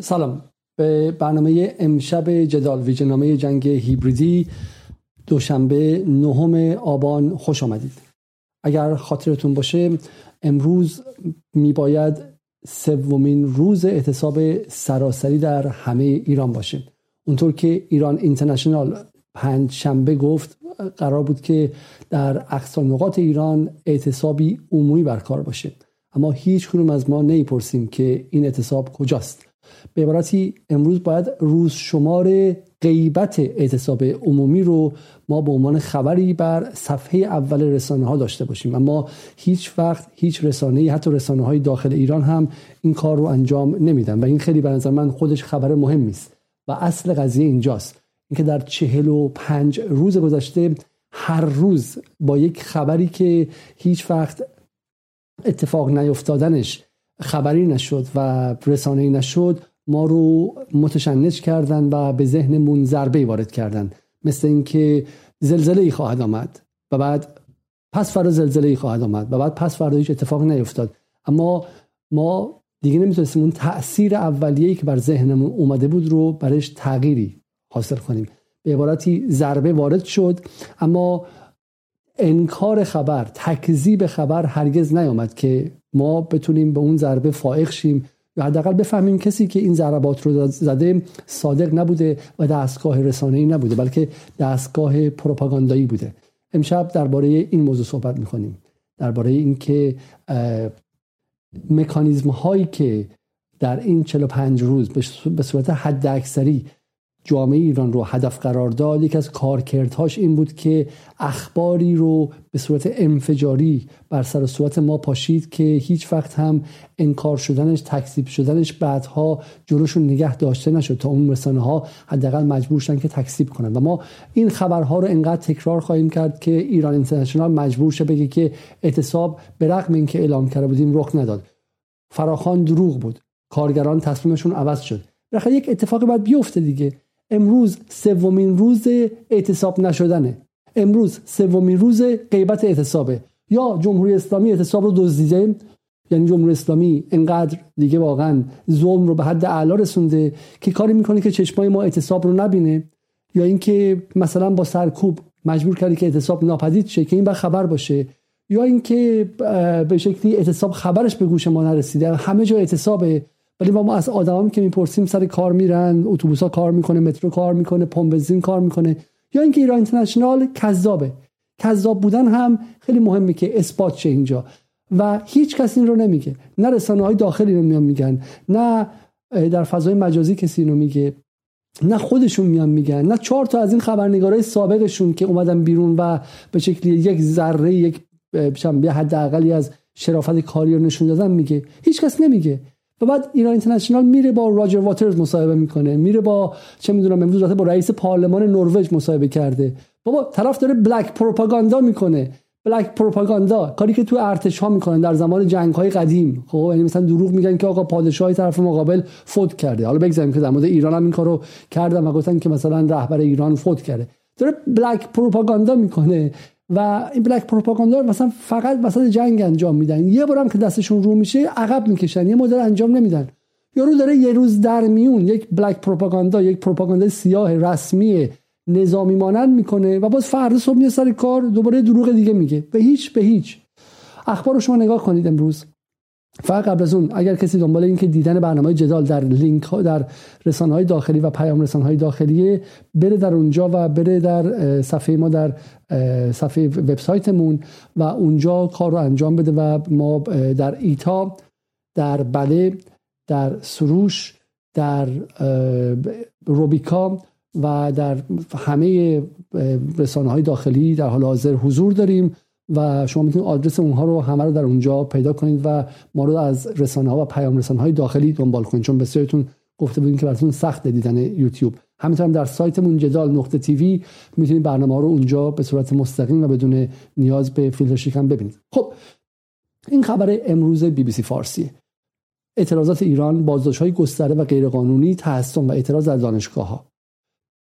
سلام. به برنامه امشب جدال ویژنامه جنگ هیبریدی دوشنبه نهم آبان خوش آمدید. اگر خاطرتون باشه امروز میباید سومین روز اعتصاب سراسری در همه ایران باشه. اونطور که ایران اینترنشنال پنج شنبه گفت قرار بود که در اقصا نقاط ایران اعتصابی عمومی برکار باشه. اما هیچ کنون از ما نمی‌پرسیم که این اعتصاب کجاست. به عبارتی امروز باید روز شمار غیبت اعتصاب عمومی رو ما به عنوان خبری بر صفحه اول رسانه ها داشته باشیم. اما هیچ وقت هیچ رسانه حتی رسانه های داخل ایران هم این کار رو انجام نمیدن و این خیلی به نظر من خودش خبر مهمی است و اصل قضیه اینجاست. اینکه در چهل و پنج روز گذشته هر روز با یک خبری که هیچ وقت اتفاق نیفتادنش خبری نشد و رسانه نشد ما رو متشنج کردن و به ذهنمون ضربه وارد کردن. مثل اینکه زلزله ای خواهد آمد و بعد پس فردا زلزله ای خواهد آمد و بعد پس فردا هیچ اتفاقی نیفتاد. اما ما دیگه نمی‌تونستیم اون تاثیر اولیه‌ای که بر ذهنمون اومده بود رو برش تغییری حاصل کنیم. به عبارتی ضربه وارد شد اما انکار خبر تکذیب خبر هرگز نیامد که ما بتونیم به اون ضربه فائق شیم. یا حداقل بفهمیم کسی که این ضربات رو زده صادق نبوده و دستگاه رسانه‌ای نبوده بلکه دستگاه پروپاگاندایی بوده. امشب درباره این موضوع صحبت می‌کنیم. درباره اینکه مکانیزم هایی که در این 45 روز به صورت حد اکثری جامعه ایران رو هدف قرار داد. یکی از کارکردهاش این بود که اخباری رو به صورت انفجاری بر سر صورت ما پاشید که هیچ وقت هم انکار شدنش تکذیب شدنش بعدها جلوشون نگه داشته نشد تا اون رسانه ها حداقل مجبور شدن که تکذیب کنن. و ما این خبرها رو انقدر تکرار خواهیم کرد که ایران اینترنشنال مجبور شه بگه که اعتصاب به رغم اینکه اعلام کرده بودیم رخ نداد. فراخان دروغ بود. کارگران تصمیمشون عوض شد. بالاخره یک اتفاقی باید بیفته دیگه. امروز سومین روز اعتصاب نشدنه. امروز سومین روز غیبت اعتصابه. یا جمهوری اسلامی اعتصاب رو دزدیده. یعنی جمهوری اسلامی انقدر دیگه واقعا ظلم رو به حد اعلا رسونده که کاری می‌کنه که چشمای ما اعتصاب رو نبینه. یا اینکه مثلا با سرکوب مجبور کرده که اعتصاب ناپدید شه که این بر خبر باشه. یا اینکه به شکلی اعتصاب خبرش به گوش ما نرسیده. همه جا اعتصابه. ولی ما از آدمام که می‌پرسیم سر کار میرن اتوبوسا کار می‌کنه مترو کار می‌کنه پمپ بنزین کار می‌کنه. یا اینکه ایران اینترنشنال کذابه. کذاب بودن هم خیلی مهمه که اثبات شه اینجا. و هیچ کسی این رو نمیگه. نه رسانه های داخلی رو میان میگن. نه در فضای مجازی کسی رو میگه. نه خودشون میان میگن. نه چهار تا از این خبرنگارای سابقشون که اومدن بیرون و به شکلی یک ذره یک به حد اقلی از شرافت کاری رو نشون دادن میگه. هیچ کس نمیگه. و بعد ایران اینترنشنال میره با راجر واترز مصاحبه می‌کنه میره با چه می‌دونم امروز با رئیس پارلمان نروژ مصاحبه کرده. بابا طرف داره بلک پروپاگاندا می‌کنه. بلک پروپاگاندا کاری که تو ارتش ها می‌کنن در زمان جنگ های قدیم. خب یعنی مثلا دروغ میگن که آقا پادشاه طرف مقابل فوت کرده. حالا بگذاریم که در مورد ایران هم این کارو کردن و گفتن که مثلا رهبر ایران فوت کرده. داره بلک پروپاگاندا می‌کنه. و این بلک پروپاگاندا مثلا فقط وسط جنگ انجام میدن. یه بارم که دستشون رو میشه عقب می‌کشن یه مدل انجام نمیدن. یارو داره یه روز در میون یک بلک پروپاگاندا یک پروپاگاندا سیاه رسمی نظامی مانند می‌کنه و باز فردا صبح میاد سر کار دوباره دروغ دیگه میگه. به هیچ به هیچ. اخبار رو شما نگاه کنید امروز. فقط قبل از اون اگر کسی دنبال این که دیدن برنامه جدال در لینک ها در رسانه های داخلی و پیام رسانه های داخلی بره در اونجا و بره در صفحه ما در صفحه وبسایتمون و اونجا کار رو انجام بده و ما در ایتا در بله در سروش در روبیکا و در همه رسانه های داخلی در حال حاضر حضور داریم. و شما می‌تونید آدرس اونها رو همه رو در اونجا پیدا کنید و ما رو از رسانه ها و پیام رسانه های داخلی دنبال کنید. چون بسیارتون گفته بودیم که براتون سخت دیدن یوتیوب. همینطور هم در سایتمون جدال نقطه تیوی می‌تونید برنامه ها رو اونجا به صورت مستقیم و بدون نیاز به فیلتر ببینید. خب این خبر امروز بی بی سی فارسی اعتراضات ایران بازداشت های گسترده و غیرقانونی تحسن و اعتراض در دانشگاه ها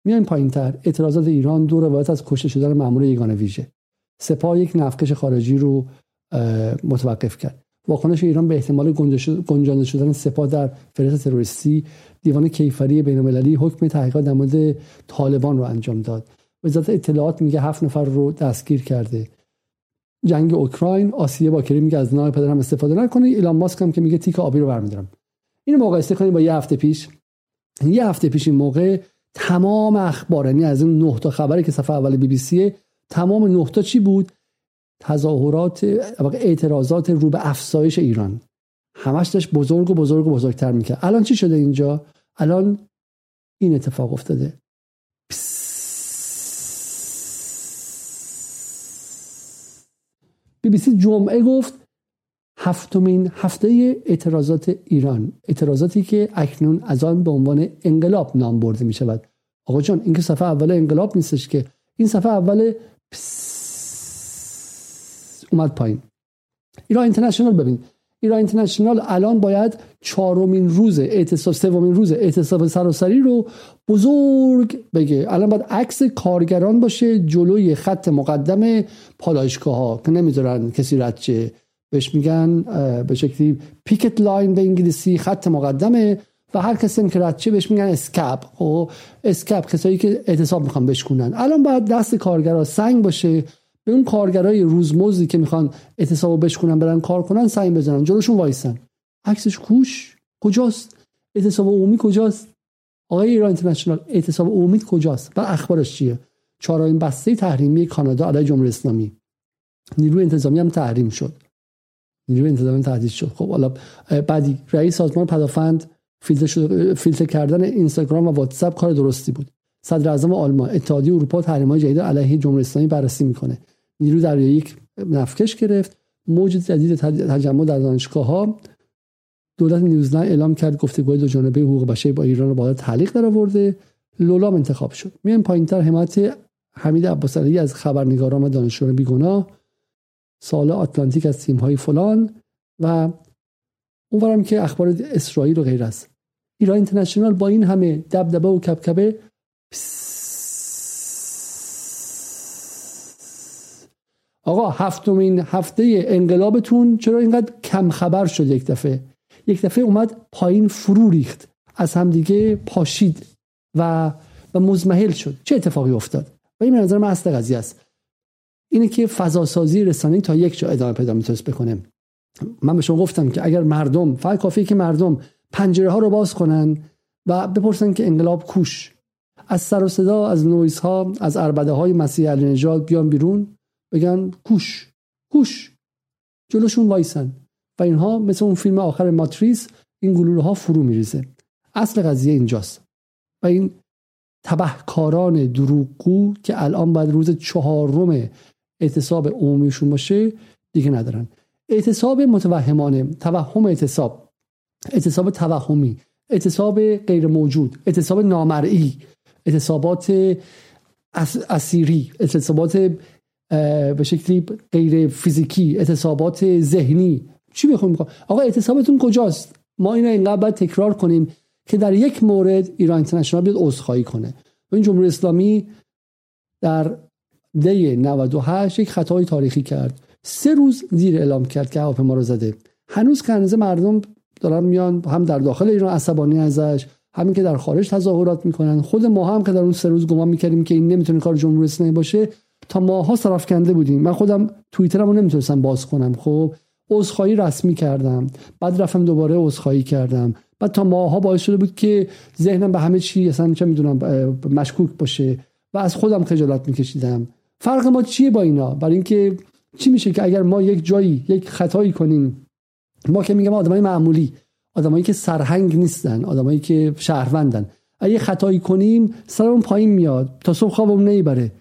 میایم پایینتر اعتراضات ایران دو روایت از کشته شدن مامور یگانه ویژه. سپاه یک نفکش خارجی رو متوقف کرد. واکنش ایران به احتمال گنجانده شدن سپاه در فهرست تروریستی دیوان کیفری بین المللی حکم تحقیقات در مورد طالبان رو انجام داد. وزارت اطلاعات میگه هفت نفر رو دستگیر کرده. جنگ اوکراین آسیه باکری میگه از نام پدرم استفاده نکنه ایلان ماسک هم که میگه تیک آبی رو برمیدارم. اینو مقایسه کنیم با یه هفته پیش. یه هفته پیش این موقع تمام اخبار یعنی از این نه تا خبری که صفحه اول بی بی سی تمام تا چی بود؟ تظاهرات اعتراضات رو به افزایش ایران. همش داشت بزرگ و بزرگ و بزرگتر می‌کرد. الان چی شده اینجا؟ الان این اتفاق افتاده. بی بی سی جمعه گفت هفتمین هفته اعتراضات ایران. اعتراضاتی که اکنون از آن به عنوان انقلاب نام برده می شود آقا جان این که صفحه اول انقلاب نیستش که. این صفحه اول اومد پایین. ایران اینترنشنال ببین. ایران اینترنشنال الان باید چهارمین روز اعتصاب سومین روز اعتصاب سراسری رو بزرگ بگه. الان باید عکس کارگران باشه جلوی خط مقدم پالایشگاه ها که نمی‌ذارن کسی رد شه. بهش میگن به شکلی picket line به انگلیسی خط مقدمه و هر کسی که رد بهش میگن اسکپ. و خب، اسکپ کسایی که اعتصاب می‌خوان بشکنن الان باید دست کارگرها سنگ باشه به اون کارگرای روزمزدی که می‌خوان اعتصاب بشکنن برن کار کنن سنگ بزنن. جلوشون وایسن. عکسش کوش؟ کجاست؟ اعتصاب عمومی کجاست؟ آقای ایران اینترنشنال اعتصاب عمومی کجاست؟ و اخبارش چیه؟ چهارمین بسته تحریمی کانادا علیه جمهوری اسلامی. نیروی انتظامی هم تحریم شد. نیروی انتظامی تهدید شد. خب حالا بعدی رئیس سازمان پدافند فیلتر, فیلتر کردن اینستاگرام و واتساپ کار درستی بود. صدر اعظم آلمان اتحادیه اروپا های جدید علیه جمهوری اسلامی بررسی می‌کنه. نیرو در یک نفکش گرفت. موج جدید تجمع در دانشگاه ها دولت نیوزلند اعلام کرد گفتگوی دو جانبه حقوق بشر با ایران رو بالا تعلیق در آورده لولام انتخاب شد. میایم پایینتر. حمایت حمید عباسعلی از خبرنگاران و دانشجویان بیگناه. سال آتلانتیک از تیم های فلان و اونورم که اخبار اسرائیل و غیر است ایران اینترنشنال با این همه دبدبه و کبکبه آقا هفتمین هفته انقلابتون چرا اینقدر کم خبر شد یک دفعه؟ یک دفعه اومد پایین فرو ریخت از همدیگه پاشید و و مزمحل شد. چه اتفاقی افتاد؟ و این نظر من اصل قضیه است. اینه که فضاسازی رسانه‌ای تا یک جا ادامه پیدا می‌تونست بکنه. من به شما گفتم که اگر مردم فقط کافیه که مردم پنجره ها رو باز کنن و بپرسن که انقلاب کوش. از سر و صدا از نویز ها از عربده های مسیح نجات بیان بیرون بگن کوش کوش. جلوشون وایسن. و اینها مثل اون فیلم آخر ماتریس این گلوله ها فرو میریزه. اصل قضیه اینجاست. و این تبهکاران دروغگو که الان باید روز چهارم اعتصاب عمومیشون باشه دیگه ندارن. اعتصاب متوهمانه توهم اعتصاب. اعتصاب توهمی اعتصاب غیر موجود اعتصاب نامرئی اعتصابات اسیری اعتصابات به شکلی غیر فیزیکی اعتصابات ذهنی. چی می‌خوام آقا اعتصابتون کجاست؟ ما اینو اینقدر باید تکرار کنیم که در یک مورد ایران اینترنشنال بیاد عذرخواهی کنه. این جمهوری اسلامی در دی 98 یک خطای تاریخی کرد. سه روز دیر اعلام کرد که هواپیما رو زده. هنوز کنزه مردم دارن میان هم در داخل ایران عصبانی ازش همین که در خارج تظاهرات می‌کنن. خود ما هم که در اون سه روز گمان می‌کردیم که این نمی‌تونه کار جمهوری اسلامی باشه تا ماها کنده بودیم. من خودم توییترمو نمی‌تونستم باز کنم. خب عذرخواهی رسمی کردم. بعد رفتم دوباره عذرخواهی کردم. بعد تا ماها باعث شده بود که ذهنم به همه چی اصلا چه می‌دونم مشکوک باشه و از خودم خجالت میکشیدم. فرق ما چیه با اینا؟ برای اینکه چی میشه که اگر ما یک جایی یک خطایی کنیم ما که میگم آدمای معمولی آدمایی که سرهنگ نیستن آدمایی که شهروندن. اگه خطایی کنیم سرمون پایین میاد. تا صبح خوابمون نمی‌بره.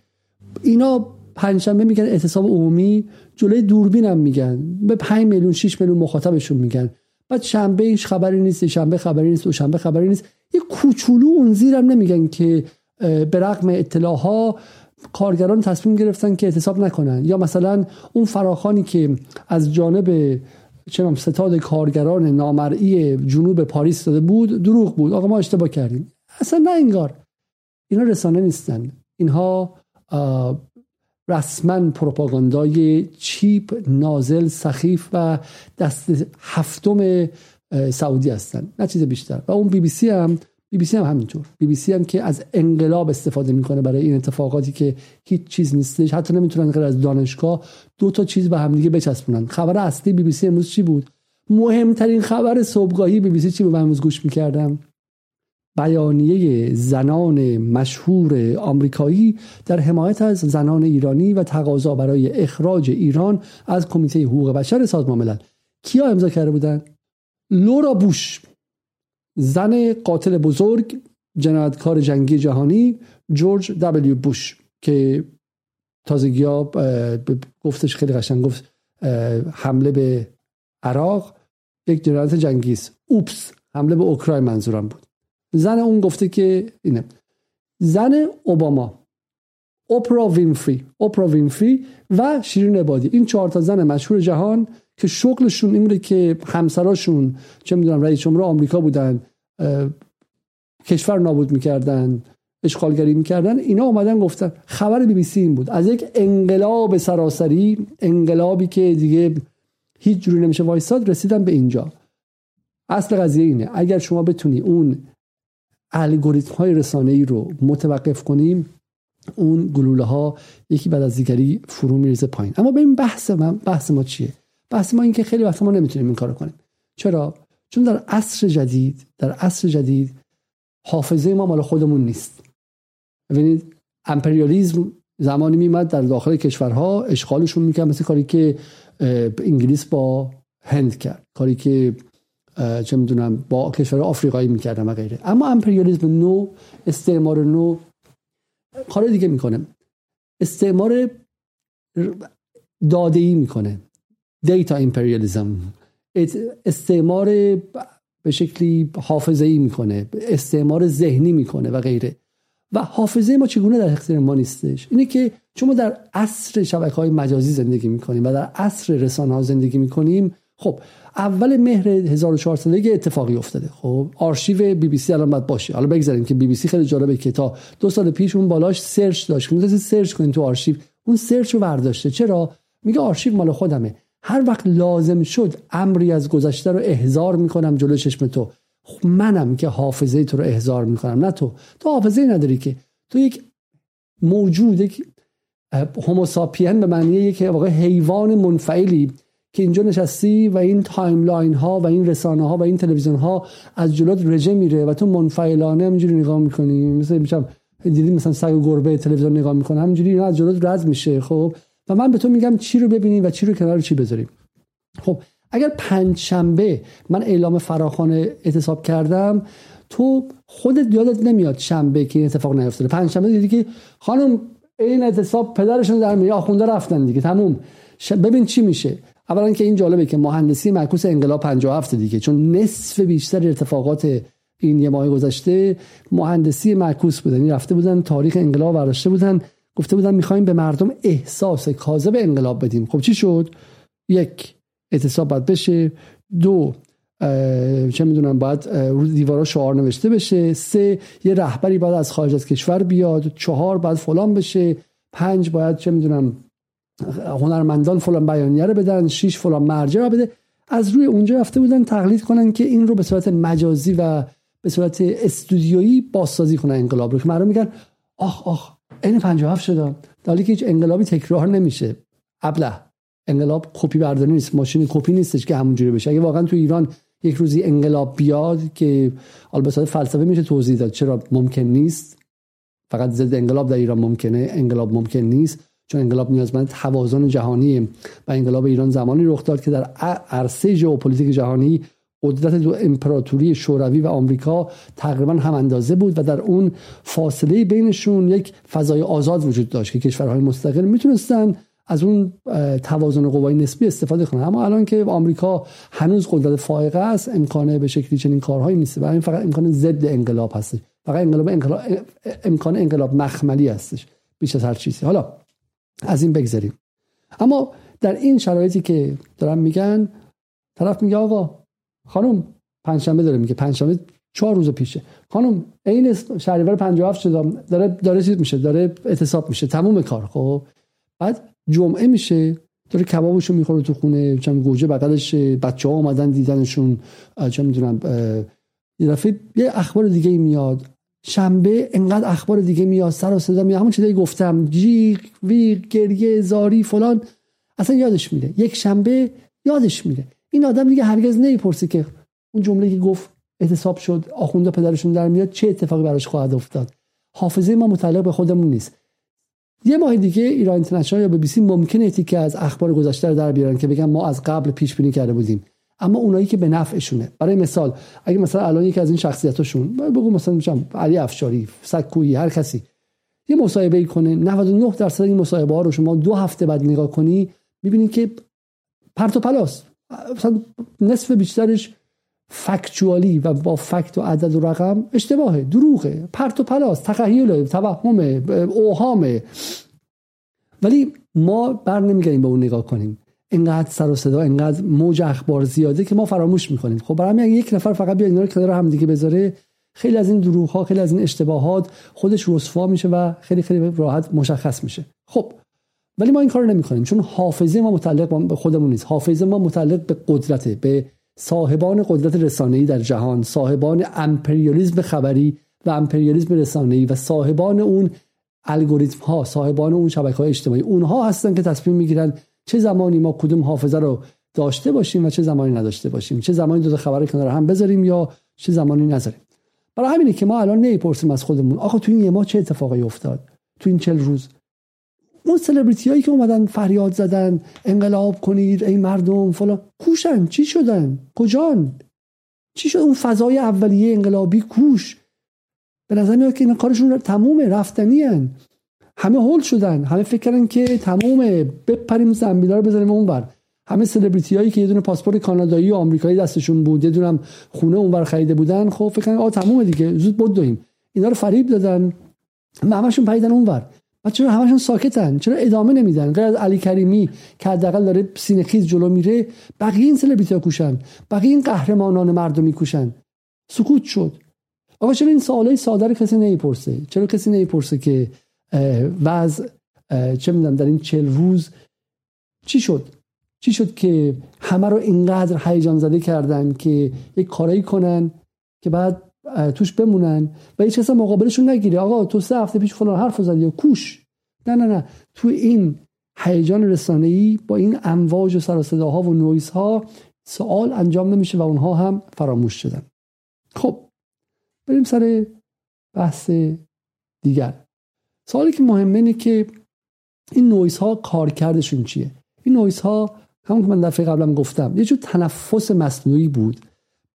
اینا پنجشنبه میگن اعتصاب عمومی جلوی دوربینم میگن. به 5 میلیون 6 میلیون مخاطبشون میگن. بعد شنبه هیچ خبری نیست شنبه خبری نیست و شنبه خبری نیست. یه کوچولو اون زیرم نمیگن که به رغم اطلاع کارگران تصمیم گرفتن که اعتصاب نکنن. یا مثلا اون فراخانی که از جانب چنم ستاد کارگران نامرئی جنوب پاریس داده بود دروغ بود. آقا ما اشتباه کردیم. اصلا نه انگار. اینا رسانه نیستن. اینها رسما پروپاگاندای cheap نازل سخیف و دست هفتم سعودی هستن. نه چیز بیشتر. و اون بی بی سی هم بی بی سی هم همینطور بی بی سی هم که از انقلاب استفاده می‌کنه برای این اتفاقاتی که هیچ چیز نیستش. حتی نمی‌تونن غیر از دانشگاه دو تا چیز به همدیگه بچسبونن. خبر اصلی بی بی سی امروز چی بود؟ مهمترین خبر صبحگاهی بی بی سی چی بود؟ امروز گوش می‌کردم. بیانیه زنان مشهور آمریکایی در حمایت از زنان ایرانی و تقاضا برای اخراج ایران از کمیته حقوق بشر سازمان ملل. کیا امضا کرده بودن؟ لورا بوش زن قاتل بزرگ جنایتکار جنگی جهانی جورج دبلیو بوش که تازگی ها گفتش خیلی قشنگ گفت حمله به عراق یک جنایت جنگی است. اوپس حمله به اوکراین منظورم بود. زن اون گفته که اینه. زن اوباما اپرا وینفری اپرا وینفری و شیرین عبادی. این چهار تا زن مشهور جهان که شغلشون این بوده که همسراشون چه می‌دونم رئیس جمهور آمریکا بودن کشور نابود می‌کردن اشغالگری می‌کردن اینا اومدن گفتن. خبر بی بی سی این بود. از یک انقلاب سراسری انقلابی که دیگه هیچ جوری نمیشه وایستاد رسیدن به اینجا. اصل قضیه اینه. اگر شما بتونی اون الگوریتم های رسانه ای رو متوقف کنیم اون گلوله ها یکی بعد از دیگری فرو میریزه پایین. اما به این بحث ما بحث ما چیه؟ بحث ما این که خیلی وقت ما نمی‌تونیم این کارو کنیم. چرا؟ چون در عصر جدید در عصر جدید حافظه ما مال خودمون نیست. ببینید امپریالیزم زمانی میمد در داخل کشورها اشغالشون می‌کرد مثل کاری که انگلیس با هند کرد. کاری که چه می‌دونم با کشور آفریقایی می‌کردم و غیره. اما امپریالیسم نو استعمار نو کار دیگه می‌کنه. استعمار داده می‌کنه. data imperialism استعمار به شکلی حافظه ای می‌کنه استعمار ذهنی می‌کنه و غیره. و حافظه ما چگونه در اختیار ما نیستش؟ اینه که چون ما در عصر شبکه های مجازی زندگی می‌کنیم و در عصر رسانه ها زندگی می‌کنیم. خب اول مهر 1400 اتفاقی افتاده. خب آرشیو بی بی سی الان باید باشه. حالا بگذاریم که بی بی سی خیلی جالبه که تا دو سال پیش اون بالاش search داشت. که search کنین تو آرشیو. اون search رو برداشته. چرا؟ میگه آرشیو مال خودمه. هر وقت لازم شد امری از گذشته رو احضار می‌کنم جلو چشم تو. منم که حافظه تو رو احضار می‌کنم نه تو. تو حافظه نداری که. تو یک موجود یک هوموساپین به معنی یک واقع حیوان منفعلی که اینجا نشستی و این timeline ها و این رسانه ها و این تلویزیون ها از جلوت رژه میره و تو منفعلانه همینجوری نگاه می‌کنی. مثل میشم دیدی مثلا سگ و گربه تلویزیون نگاه می‌کنه همینجوری اینا از جلوت رد میشه خب؟ و من به تو میگم چی رو ببینیم و چی رو کنار چی بذاریم. خب اگر پنج شنبه من اعلام فراخانه اعتصاب کردم تو خودت یادت نمیاد شنبه که این اتفاق نیفتاده. پنج شنبه دیدی که خانم این اعتصاب پدرشون در میاد آخونده رفتن دیگه. تموم. ببین چی میشه. اولا که این جالبه که مهندسی معکوس انقلاب 57 دیگه. چون نصف بیشتر ارتفاقات این یه ماه گذشته مهندسی معکوس بودن. این رفته بودن تاریخ انقلاب برداشته بودن. گفته بودن می‌خوایم به مردم احساس کاذب انقلاب بدیم. خب چی شد؟ یک اعتصاب باید بشه. دو چه می‌دونم باید روز دیوارا شعار نوشته بشه. سه یه رهبری باید از خارج از کشور بیاد. چهار باید فلان بشه. پنج باید چه می‌دونم هنرمندان فلان بیانیه رو بدن. شیش فلان مرجع رو بده. از روی اونجا رفته بودن تقلید کنن که این رو به صورت مجازی و به صورت استودیویی بازسازی کنن انقلاب رو. که مردم میگن آخ آخ این 57 شدم در که هیچ انقلابی تکرار نمیشه. ابله. انقلاب کپی برداری نیست. ماشین کپی نیستش که همونجوری بشه. اگه واقعا تو ایران یک روزی انقلاب بیاد که البته فلسفه میشه توضیح داد چرا ممکن نیست. فقط ضد انقلاب در ایران ممکنه. انقلاب ممکن نیست. چون انقلاب نیازمند توازن جهانی و انقلاب ایران زمانی رخ داد که در عرصه ژئوپلیتیک جهانی قدرت دو امپراتوری شوروی و آمریکا تقریبا هم اندازه بود و در اون فاصله بینشون یک فضای آزاد وجود داشت که کشورهای مستقل می‌تونستن از اون توازن قوای نسبی استفاده کنن. اما الان که آمریکا هنوز قدرت فائقه است امکانه به شکلی چنین کارهایی نیست. و این فقط امکان ضد انقلاب هست فقط انقلاب, انقلاب امکان انقلاب مخملی هستش. بیش از هر چیزی. حالا از این بگذاریم اما در این شرایطی که دارن میگن طرف میگه آقا خانم پنجشنبه داره میگه پنجشنبه چهار روز پیشه. خانم عین شهریور 57 شده داره داره چیز میشه داره اعتصاب میشه تموم کار خب. بعد جمعه میشه داره کبابشو می‌خوره تو خونه چم گوجه بغلش بچه اومدن دیدنشون چه می‌دونم یه یه اخبار دیگه میاد. شنبه انقدر اخبار دیگه میاد سر و صدا میاد همون چیزایی گفتم جیغ ویغ گریه زاری فلان. اصلا یادش میره. یک شنبه یادش میره. این آدم دیگه هرگز نمی‌پرسه که اون جمله که گفت اعتصاب شد آخونده پدرشون در میاد چه اتفاقی براش خواهد افتاد؟ حافظه ما متعلق به خودمون نیست. یه ماه دیگه ایران اینترنشنال یا بی سی ممکنه که از اخبار گذشته رو در بیارن که بگن ما از قبل پیش بینی کرده بودیم. اما اونایی که به نفعشونه. برای مثال اگه مثلا الان یکی از این شخصیتاشون بگو مثلا علی افشاری سکویی هر کسی یه مصاحبه ای کنه 99 درصد این مصاحبه ها رو شما دو هفته بعد نگاه کنی می‌بینید که پرت و پلاس مثلا نصف بیشترش factually و با فکت و عدد و رقم اشتباهه دروغه پرت و پلاس تخیل توهم اوهامه ولی ما بر نمیگردیم به اون نگاه کنیم. اینقدر سر و صدا اینقدر موج اخبار زیاده که ما فراموش می‌کنیم. خب برای همین یک نفر فقط بیاد اینا رو کنار هم دیگه بذاره خیلی از این دروغ ها خیلی از این اشتباهات خودش رسوا میشه و خیلی خیلی راحت مشخص میشه. خب ولی ما این کار نمی کنیم چون حافظه ما متعلق به خودمون نیست. حافظه ما متعلق به قدرت به صاحبان قدرت رسانه‌ای در جهان صاحبان امپریالیسم خبری و امپریالیسم رسانه‌ای و صاحبان اون الگوریتم ها صاحبان اون شبکه های اجتماعی. اونها هستن که تصمیم می‌گیرن چه زمانی ما کدوم حافظه رو داشته باشیم و چه زمانی نداشته باشیم. چه زمانی دو تا خبر کنار هم بذاریم یا چه زمانی نذاریم. برای همینه که ما الان نمی‌پرسیم از خودمون آخه تو این یه ماه چه اتفاقی افتاد؟ تو این چل روز؟ اون سلبریتی هایی که اومدن فریاد زدن انقلاب کنید ای مردم فلان. کوشن چی شدن؟ کجان؟ چی شد؟ اون فضای اولیه انقلابی کوش. به نظر میاد که این کارشون تمومه رفتنی. همه هول شدن. همه فکر کردن که تمومه. بپریم زنبیلا رو بزنیم اونور همه سلبریتی هایی که یه دونه پاسپورت کانادایی و آمریکایی دستشون بود یه دونه خونه اونور خریده بودن خب فکر کردن آ تمومه دیگه زود بدویم. اینا رو فریب دادن. همشون پریدن اونور. و چرا همشون ساکتن؟ چرا ادامه نمیدن؟ غیر از علی کریمی که حداقل داره سینه جلو میره بقیه این سلبریتی کوشن. بقیه این قهرمانان مردمی کوشن سکوت شد. آقا چرا این سوالای ساده رو کسی نمی‌پرسه؟ چرا کسی نمی‌پرسه که وضع چه می‌دونم در این چل روز چی شد؟ چی شد که همه رو اینقدر هیجان زده کردن که یک کارایی کنن که بعد توش بمونن و هیچ کس مقابلشون نگیره. آقا تو سه هفته پیش فلان حرف زدی یا کوش. نه نه نه. تو این هیجان رسانه‌ای با این امواج و سر و صداها و نویز ها سوال انجام نمیشه و اونها هم فراموش شدن. خب بریم سر بحث دیگر. سوالی که مهمه اینه که این نویز ها کارکردشون چیه؟ این نویز ها همون که من دفعه قبلم گفتم یه جور تنفس مصنوعی بود.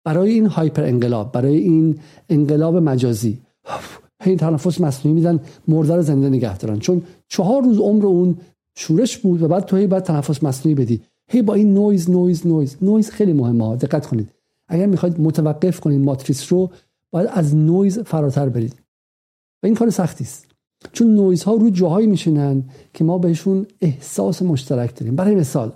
برای این hyper انقلاب برای این انقلاب مجازی. این تنفس مصنوعی میدن مرده رو زنده نگه دارن. چون چهار روز عمر اون شورش بود و بعد تو هی بعد تنفس مصنوعی بدی. هی با این نویز نویز نویز. نویز خیلی مهمه دقت کنید. اگر می‌خواید متوقف کنید ماتریس رو باید از نویز فراتر برید. و این کار سختی است. چون نویز ها رو جاهایی میشینن که ما بهشون احساس مشترک داریم. برای مثال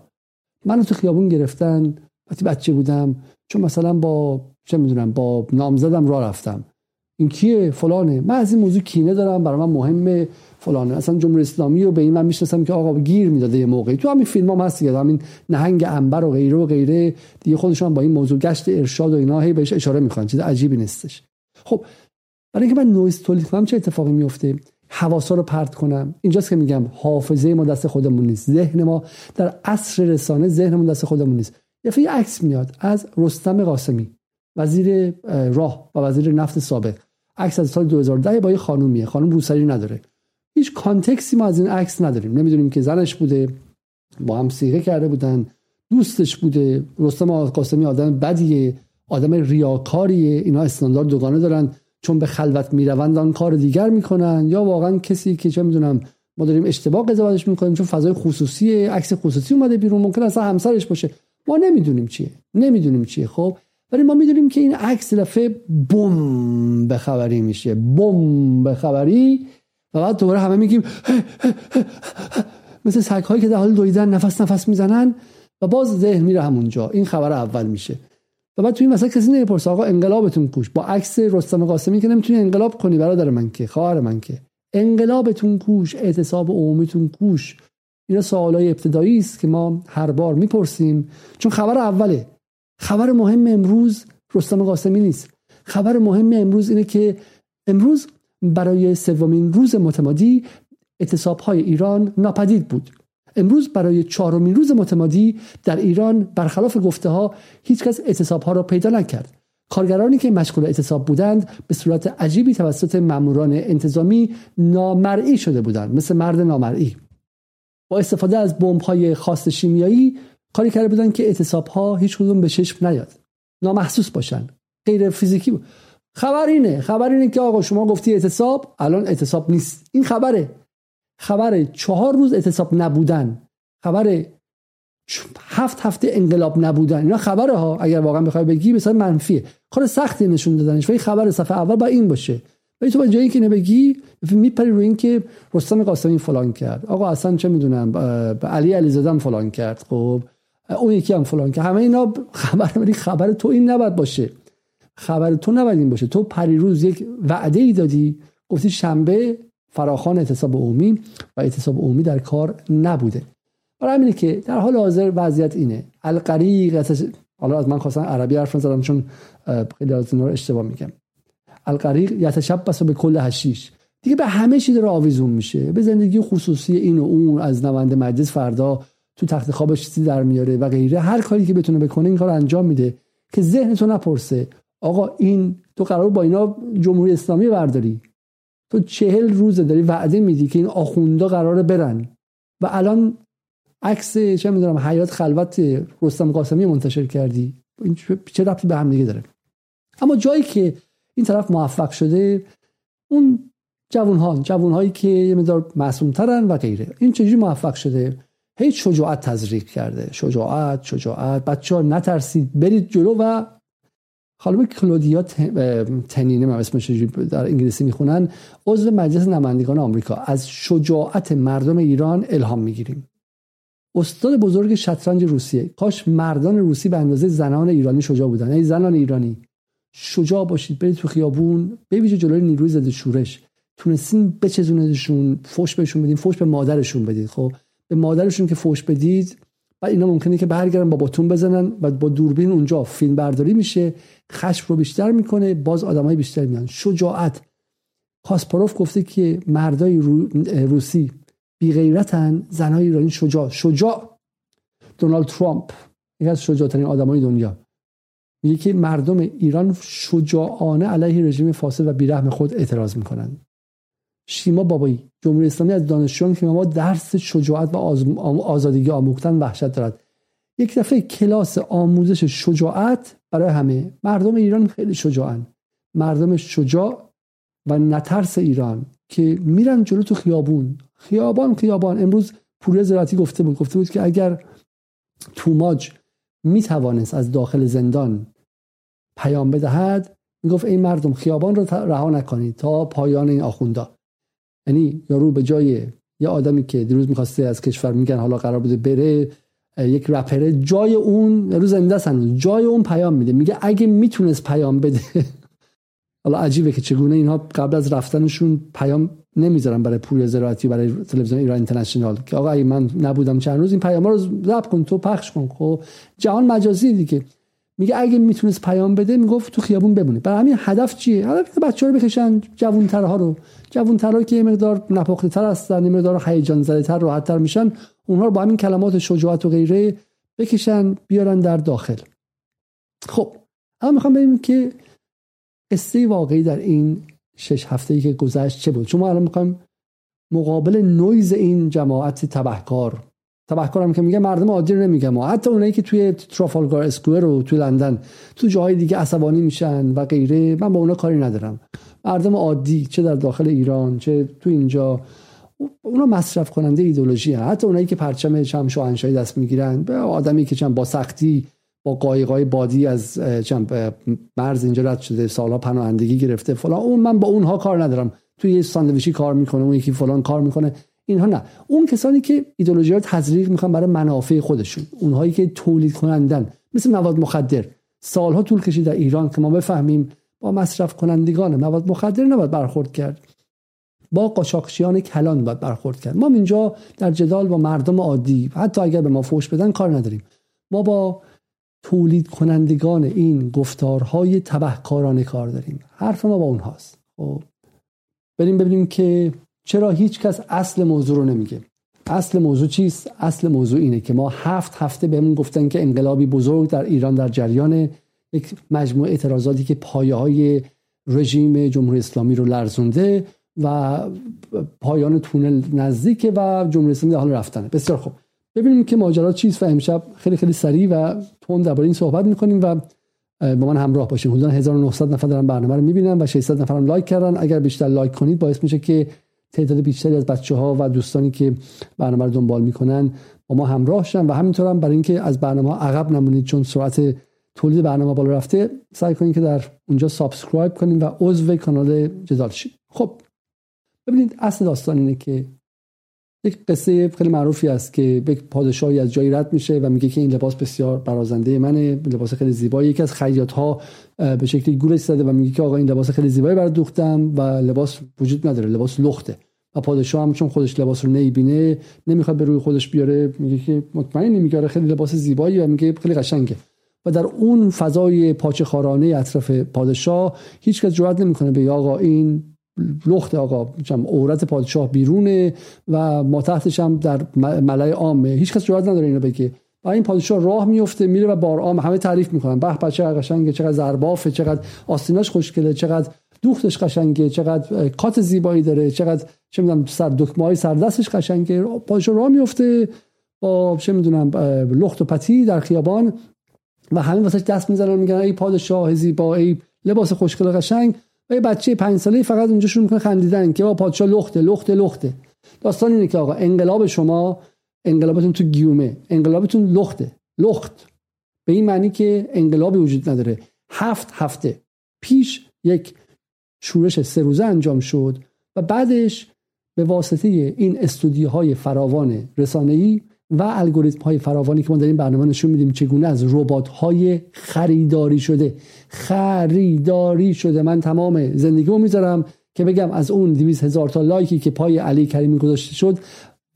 منو تو خیابون گرفتن وقتی بچه بودم چون مثلا با چه می‌دونم با نامزدم راه رفتم. این کیه؟ فلانه. من از این موضوع کینه دارم برای من مهمه. فلانه. اصلا جمهوری اسلامی رو به این من می‌شناسم که آقا گیر می‌داده یه موقعی. تو همین فیلم هم هست دیگه. همین نهنگ انبر و غیره و غیره. دیگه خودشون با این موضوع گشت ارشاد و اینا هی بهش اشاره می‌کنن. چیز عجیبی نیستش. خب برای اینکه من نویز تولید کنم چه اتفاقی میفته حواسا رو پرت کنم. اینجاست که میگم حافظه ما دست خودمون نیست. ذهن ما در عصر رسانه ذهنمون دست خودمون نیست. یه عکس میاد از رستم قاسمی وزیر راه و وزیر نفت سابق. عکس از سال 2010 با یه خانومیه خانم روسری نداره. هیچ کانتکسی ما از این عکس نداریم. نمی‌دونیم که زنش بوده با هم سیغه کرده بودن دوستش بوده. رستم قاسمی آدم بدیه آدم ریاکاریه. اینا استاندارد دوگانه دارن. چون به خلوت می‌روند آن کار دیگر می‌کنن. یا واقعا کسی که چه می‌دونم ما داریم اشتباه قضاوتش می‌کنیم چون فضای خصوصی عکس خصوصی اومده بیرون ممکن اصلا همسرش باشه. ما نمی‌دونیم چیه. نمی‌دونیم چیه. خب؟ ولی ما می‌دونیم که این عکس دفعه بوم به خبری میشه. بوم به خبری. و بعد دوباره همه میگیم مثل سگ هایی که در حال دویدن نفس نفس می‌زنن. و باز ذهن میره همونجا این خبر اول میشه. و بعد توی این مثلا کسی نمی‌پرسه آقا انقلابتون کوش. با عکس رستم قاسمی که نمی‌تونی انقلاب کنی برادر من که خواهر من که. انقلابتون کوش اعتصاب عمومیتون کوش. اینا سوالای ابتدایی است که ما هر بار می‌پرسیم. چون خبر اوله. خبر مهم امروز رستم قاسمی نیست. خبر مهم امروز اینه که امروز برای سومین روز متمادی اعتصاب های ایران ناپدید بود. امروز برای چهارمین روز متمادی در ایران برخلاف گفته ها هیچکس اعتصاب ها را پیدا نکرد. کارگرانی که مشغول اعتصاب بودند به صورت عجیبی توسط ماموران انتظامی نامرئی شده بودند. مثل مرد نامرئی. با استفاده از بمب های خاص شیمیایی کاری کرده بودند که اعتصاب ها هیچ کدوم به چشم نیاد. نامحسوس باشن. غیر فیزیکی بود. خبر اینه خبر اینه که آقا شما گفتی اعتصاب الان اعتصاب نیست. این خبره. خبر چهار روز اعتصاب نبودن. خبر هفت هفته انقلاب نبودن. اینا خبره ها. اگر واقعا بخوای بگی به منفیه. کار سختی نشون دادنش. ولی خبر صفحه اول با این باشه. ولی تو با جایی که نبگی میپری روی این که رستم قاسمی فلان کرد. آقا اصلا چه می‌دونم علی علیزاده فلان کرد. خب اون یکی هم فلان که همه اینا خبر خبر تو این نباید باشه. خبر تو نباید این باشه. تو پریروز یک وعده ای دادی. گفتی شنبه فراخان اعتصاب عمومی و اعتصاب عمومی در کار نبوده. برای همینه که در حال حاضر وضعیت اینه. القریق حالا از من خواستم عربی حرف نزدم چون خیلی از رو اشتباه میگم. القریق یتشبس به کل هشیش. دیگه به همه چی داره آویزون میشه. به زندگی خصوصی این و اون از نماینده مجلس فردا تو تخت خوابش چیزی در میاره و غیره. هر کاری که بتونه بکنه این کار انجام میده که ذهن تو نپرسه. آقا این تو قرار با اینا جمهوری اسلامی برداری. تو چهل روزه داری وعده میدی که این آخوندا قراره برن. و الان عکس چه می‌دونم حیات خلوت رستم قاسمی منتشر کردی. این چه ربطی به هم دیگه داره؟ اما جایی که این طرف موفق شده. اون جوون ها جوون هایی که یه مقدار معصوم ترن و غیره. این چجوری موفق شده؟ هیچ شجاعت تزریق کرده. شجاعت شجاعت. بچه ها نترسید. برید جلو و خانم کلودیا تنینه من اسمش در انگلیسی می‌خونن عضو مجلس نمایندگان آمریکا. از شجاعت مردم ایران الهام می‌گیریم. استاد بزرگ شطرنج روسیه. کاش مردان روسی به اندازه زنان ایرانی شجاع بودن. یعنی زنان ایرانی. شجاع باشید برید تو خیابون ببینید جلوی نیروی ضد شورش. تونستین بچزونیدشون فوش بهشون بدین فوش به مادرشون بدید خب؟ به مادرشون که فوش بدید و اینا ممکنه که برگردن با باتون بزنن و با دوربین اونجا فیلم برداری میشه خشم رو بیشتر می‌کنه باز آدمای بیشتر میان. شجاعت. کاسپاروف گفته که مردای روسی بی غیرتن زنای ایرانی شجاع. شجاع. دونالد ترامپ یکی از شجاعترین آدمای دنیا. میگه که مردم ایران شجاعانه علیه رژیم فاسد و بیرحم خود اعتراض می‌کنن. شیما بابایی جمهوری اسلامی از دانشجویان که ما درس شجاعت و آزادگی آموختن وحشت دارد. یک دفعه کلاس آموزش شجاعت برای همه. مردم ایران خیلی شجاعن. مردم شجاع و نترس ایران که میرن جلو تو خیابون. خیابان خیابان. امروز پوری زراعتی گفته بود گفته بود که اگر توماج می‌توانست از داخل زندان پیام بدهد می‌گفت این مردم خیابان رو رها نکنید تا پایان این آخوندا. یعنی یارو به جای یه آدمی که دیروز می‌خواسته از کشور میگن حالا قرار بوده بره یک رپره جای اون روز زنده هنوز. جای اون پیام میده. میگه اگه می‌تونست پیام بده. حالا عجیبه که چگونه اینها قبل از رفتنشون پیام نمی‌ذارن برای پوری زراعتی برای تلویزیون ایران اینترنشنال. که آقا اگه من نبودم چند روز این پیام رو ضبط کن تو پخش کن. خب جهان مجازی دیگه. میگه اگه می‌تونست پیام بده می‌گفت تو خیابون بمونه. برای همین هدف چیه؟ هدف بچه‌ها رو بکشن جوان‌ترها رو. جوان‌ترها که یه مقدار نپخته‌تر هستن یه مقدار هیجان زده‌تر راحت‌تر میشن اونها رو با همین کلمات شجاعت و غیره بکشن بیارن در داخل. خب اما می‌خوام ببینیم که قصه واقعی در این شش هفته ای که گذشت چه بود. چون ما الان می‌خوایم مقابل نویز این جماعت تبهکار تبهکارم که میگه مردم عادی نمیگم. حتی اونایی که توی ترافالگار اسکوئر و توی لندن تو جاهای دیگه عصبانی میشن و غیره من با اونا کاری ندارم. مردم عادی چه در داخل ایران چه تو اینجا اونا مصرف کننده ایدولوژی هن. حتی اونایی که پرچم چم شاهنشاهی دست می‌گیرن به آدمی که چند با سختی با قایقای بادی از چند مرز اینجا رد شده سالها پناهندگی گرفته فلان. اون من با اونها کار ندارم. توی یه ساندویچی کار می‌کنه اون یکی فلان کار می‌کنه. اینها نه. اون کسانی که ایدولوژی رو تزریق می‌خوان برای منافع خودشون اونهایی که تولید کنندن مثل مواد مخدر. سالها طول کشید در ایران که ما بفهمیم با مصرف کنندگان مواد مخدر نباید برخورد کرد. با قاچاقچیان کلان باید برخورد کرد. ما اینجا در جدال با مردم عادی حتی اگر به ما فوش بدن کار نداریم. ما با تولید کنندگان این گفتارهای تبهکارانه کار داریم. حرف ما با اونهاست. خب بریم ببینیم که چرا هیچ کس اصل موضوع رو نمیگه؟ اصل موضوع چیست؟ اصل موضوع اینه که ما هفت هفته بهمون گفتن که انقلابی بزرگ در ایران در جریان یک مجموعه اعتراضاتی که پایه های رژیم جمهوری اسلامی رو لرزونده و پایان تونل نزدیک و جمهوری اسلامی در حال رفتنه. بسیار خوب. ببینیم که ماجرا چیست و امشب خیلی خیلی سریع و تند درباره این صحبت می‌کنیم و با من همراه باشیم حدودا 1900 نفر دارن برنامه رو می‌بینن و 600 نفر هم لایک کردن. اگر بیشتر لایک کنید باعث میشه که تعداد بیشتری از بچه ها و دوستانی که برنامه رو دنبال می‌کنن با ما همراه شن و همینطور هم برای اینکه از برنامه عقب نمونید چون سرعت تولید برنامه بالا رفته سعی کنید که در اونجا subscribe کنید و عضو کانال جدال شید. خب ببینید اصل داستان اینه که یک قصه خیلی معروفی است که یک پادشاهی از جایی رد میشه و میگه که این لباس بسیار برازنده منه لباس خیلی زیبایی. یکی از خیاط ها به شکلی گورش زده و میگه که آقا این لباس خیلی زیبایی برات دوختم و لباس وجود نداره لباس لخته. و پادشاه هم چون خودش لباس رو نمی‌بینه نمی‌خواد به روی خودش بیاره میگه که مطمئن میگه خیلی لباس زیبایی و میگه خیلی قشنگه. و در اون فضای پاچه خارانه اطراف پادشاه هیچ کس جرئت نمی‌کنه به آقا این لخت آقا عورت پادشاه بیرونه و ما تحتش هم در ملای عامه. هیچ کس جرئت نداره اینو بگه. و این پادشاه راه میفته میره و بار عام همه تعریف می‌کنن. به چقدر قشنگه چقدر زربافه چقدر آستیناش خوشگله چقدر دوختش قشنگه چقدر کات زیبایی داره چقدر چه می‌دونم سر دکمه های سردستش قشنگه. پادشاه راه میفته با چه می‌دونم لخت و پتی در خیابان و همه واسه دست می‌زنن میگن ای پادشاه زیبا ای لباس خوشگل قشنگ. و یه بچه پنج ساله فقط اونجا شروع می‌کنه خندیدن که با پادشاه لخته لخته لخته. داستان اینه که آقا انقلاب شما انقلابتون تو گیومه انقلابتون لخته لخت. به این معنی که انقلابی وجود نداره. هفت هفته پیش یک شورش سه روزه انجام شد و بعدش به واسطه این استودیوهای فراوان رسانه‌ای و الگوریتم های فراوانی که ما در این برنامه نشون میدیم چگونه از ربات های خریداری شده. خریداری شده. من تمام زندگیمو می‌ذارم که بگم از اون 200 هزار تا لایکی که پای علی کریمی گذاشته شد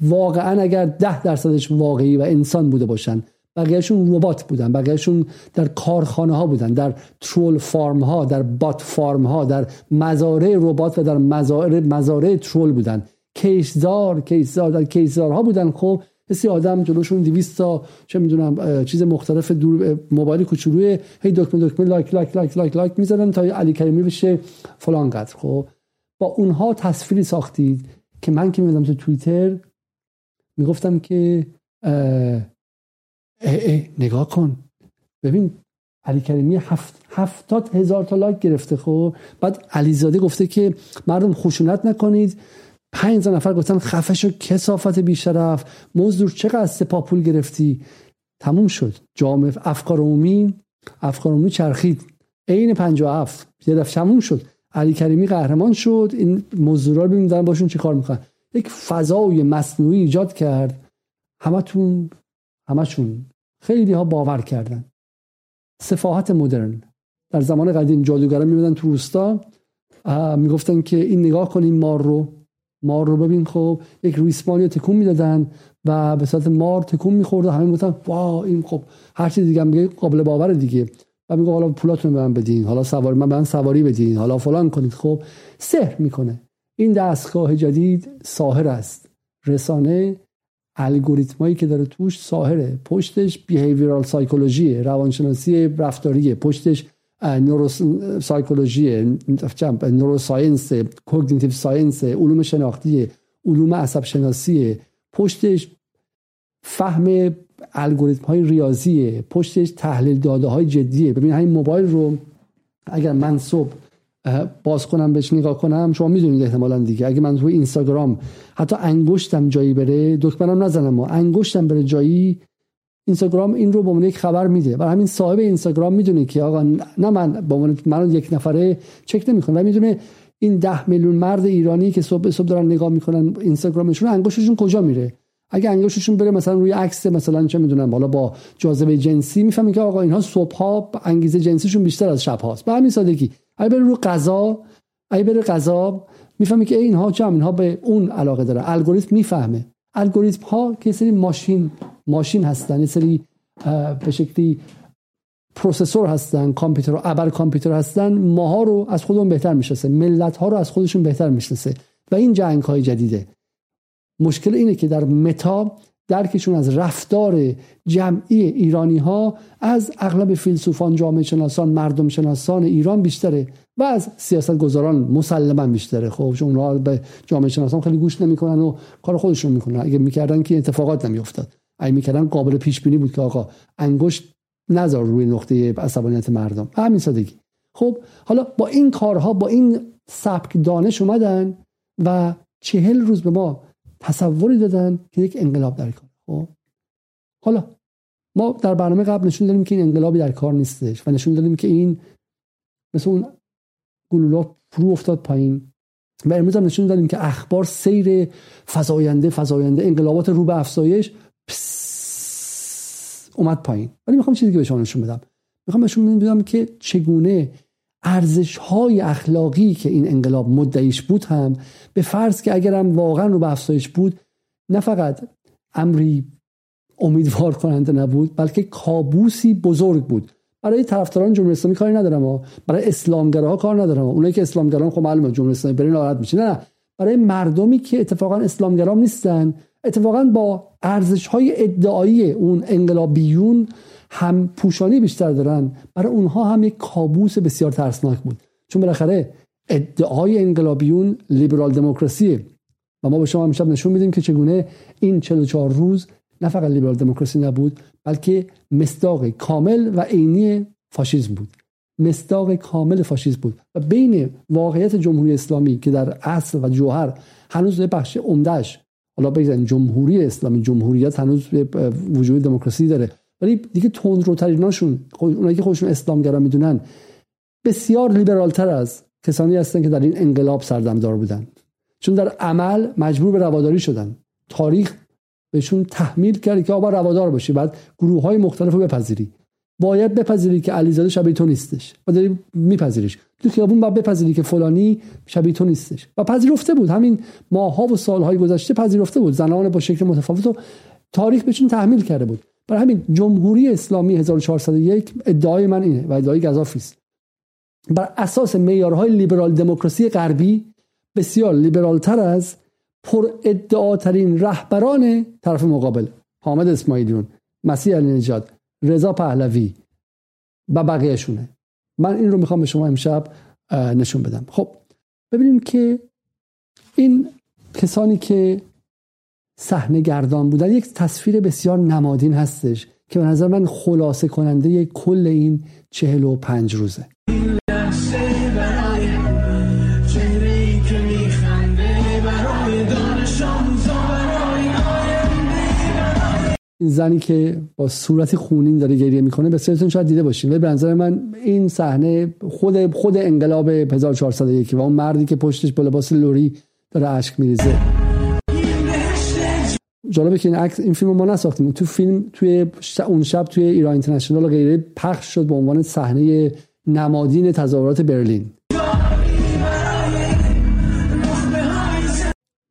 واقعا اگر ده درصدش واقعی و انسان بوده باشن بقیهشون ربات بودن بقیهشون در کارخانه ها بودن در troll farm ها در bot farm ها در مزارع ربات و در مزارع مزارع troll بودن. کیسزار کیسزار در کیسزار ها بودن. خب مثل آدم جلوشون 200 تا چه می‌دونم چیز مختلف دور موبایل کوچولوی هی دکمه دکمه لایک لایک لایک لایک لایک می‌ذارن تا علی کریمی بشه فلان قدر. خب با اونها تصویری ساختید که من که میدم تو توییتر می‌گفتم که اه اه نگاه کن. ببین علی کریمی هفت هفتاد هزار تا لایک گرفته خب؟ بعد علیزاده گفته که مردم خشونت نکنید. پنج نفر گفتن خفه شو کسافت بیشرف. مزدور چقدر سپا پول گرفتی؟ تموم شد. جامعه افکار عمومی افکار عمومی چرخید. عین 57 یه دفعه تموم شد. علی کریمی قهرمان شد. این مزدورا رو باشون چه کار می‌کنن. یک فضای مصنوعی ایجاد کرد. همتون همشون خیلی ها باور کردن. سفاهت مدرن. در زمان قدیم جادوگران میبودن تو روستا می‌گفتن که این نگاه کنیم مار رو. مار رو ببین خب یک ریسمانی تکون می‌دادن و به صورت مار تکون می‌خورد همه می‌گفتن وا این خب هر چیز دیگه میگه قابل باور دیگه. و میگه حالا پولاتون به من بدین حالا سواری من به من سواری بدین حالا فلان کنید. خب سحر می‌کنه. این دستگاه جدید ساحر است. رسانه الگوریتمایی که داره توش ساحره. پشتش behavioral psychology روانشناسی رفتاریه. پشتش neuropsychology neuroscience cognitive science علوم شناختی علوم عصب شناسی پشتش فهم الگوریتم های ریاضیه. پشتش تحلیل داده های جدیه. ببین همین موبایل رو اگر من صبح باز کنم بهش نگاه کنم شما می‌دونید احتمالا دیگه. اگه من روی اینستاگرام حتی انگشتم جایی بره دکمرم نزنم ما انگشتم بره جایی اینستاگرام این رو به عنوان یک خبر میده. و همین صاحب اینستاگرام می‌دونه که آقا نه من به عنوان من یک نفره چک نمی‌کنم. و می‌دونه این ده میلیون مرد ایرانی که صبح صبح دارن نگاه می‌کنن اینستاگرامشون انگشتشون کجا میره؟ اگه انگشتشون بره مثلا روی عکس مثلا چه می‌دونم حالا با جاذبه جنسی می‌فهمین که آقا اینها صبح ها انگیزه جنسیشون بیشتر از شب هاست به همین سادگی. اگه بره رو غذا اگه بره غذا می‌فهمه که اینها چه اینها به اون علاقه داره. الگوریتم می‌فهمه. الگوریتم ها که سری ماشین ماشین هستن یه سری به شکلی پروسسور هستن کامپیوتر و ابر کامپیوتر هستن ماها رو از خودمون بهتر می‌شناسه. ملت ها رو از خودشون بهتر می‌شناسه. و این جنگ های جدیده. مشکل اینه که در متا درکشون از رفتار جمعی ایرانی ها از اغلب فیلسوفان جامعه شناسان مردم شناسان ایران بیشتره و از سیاست گذاران مسلما بیشتره. خب چون اونها به جامعه شناسان خیلی گوش نمی‌کنن و کار خودشون می‌کنن. اگه می‌کردن که اتفاقات نمیافتاد. اگه می‌کردن قابل پیش بینی بود که آقا انگشت نذار روی نقطه عصبانیت مردم. همین سادگی. خب حالا با این کارها با این سبک دانش اومدن و چهل روز به ما تصوری دادن که یک انقلاب در کار. خب. حالا ما در برنامه قبل نشون دادیم که این انقلابی در کار نیستش و نشون دادیم که این مثل اون گلولا فرو افتاد پایین. و امروز هم نشون دادیم که اخبار سیر فزاینده فزاینده انقلابات رو به افزایش اومد پایین. ولی می‌خوام چیزی که به شما نشون بدم. می‌خوام نشون بدم که چگونه ارزش های اخلاقی که این انقلاب مدعیش بود هم به فرض که اگرم واقعا رو به افزایش بود نه فقط امری امیدوار کننده نبود بلکه کابوسی بزرگ بود. برای طرفداران جمهوری اسلامی کاری ندارم ها. برای اسلامگراها کار ندارم ها. اونایی که اسلامگران خب معلومه جمهوری اسلامی برین ناراحت میشه نه نه. برای مردمی که اتفاقا اسلامگرا نیستن اتفاقا با ارزش های ادعایی اون انقلابیون هم پوشانی بیشتر دارن. برای اونها هم یک کابوس بسیار ترسناک بود. چون بالاخره ادعای انقلابیون لیبرال دموکراسیه. و ما به شما امشب نشون میدیم که چگونه این 44 روز نه فقط لیبرال دموکراسی نبود بلکه مصداق کامل و عینی فاشیسم بود. مصداق کامل فاشیسم بود. و بین واقعیت جمهوری اسلامی که در اصل و جوهر هنوز بخش عمدهش حالا بگذاریم جمهوری اسلامی جمهوریت هنوز وجود دموکراسی داره. ولی دیگه تندروتریناشون اونایی که خودشون اسلامگرا می‌دونن بسیار لیبرالتر از کسانی هستن که در این انقلاب سردمدار بودن. چون در عمل مجبور به رواداری شدن. تاریخ بهشون تحمیل کرد که آبا روادار باشی بعد گروه های مختلف رو بپذیری. باید بپذیری که علیزاده شبیه تو نیستش و داری میپذیریش. تو خیابون باید بپذیری که فلانی شبیه تو نیستش. و پذیرفته بود. همین ماها و سالهای گذشته پذیرفته بود. زنان با شکل متفاوت و تاریخ بهشون تحمیل کرده بود. برای همین جمهوری اسلامی 1401 ادعای من اینه و ادعای گزافی است. بر اساس معیارهای لیبرال دموکراسی غربی بسیار لیبرالتر از پر ادعاترین رهبران طرف مقابل حامد اسماعیلیون مسیح علی نجات رضا پهلوی و بقیهشونه. من این رو می‌خوام به شما امشب نشون بدم. خب ببینیم که این کسانی که صحنه گردان بودن یک تصویر بسیار نمادین هستش که به نظر من خلاصه کننده کل این چهل و پنج روزه. این زنی که با صورت خونین داره گریه می‌کنه بسیارتون شاید دیده باشین. ولی به نظر من این صحنه خود خود انقلاب 1401 و اون مردی که پشتش با لباس لوری داره اشک میریزه. جالبه که این عکس این فیلم ما نساختیم. تو فیلم توی اون شب توی ایران اینترنشنال و غیره پخش شد به عنوان صحنه نمادین تظاهرات برلین.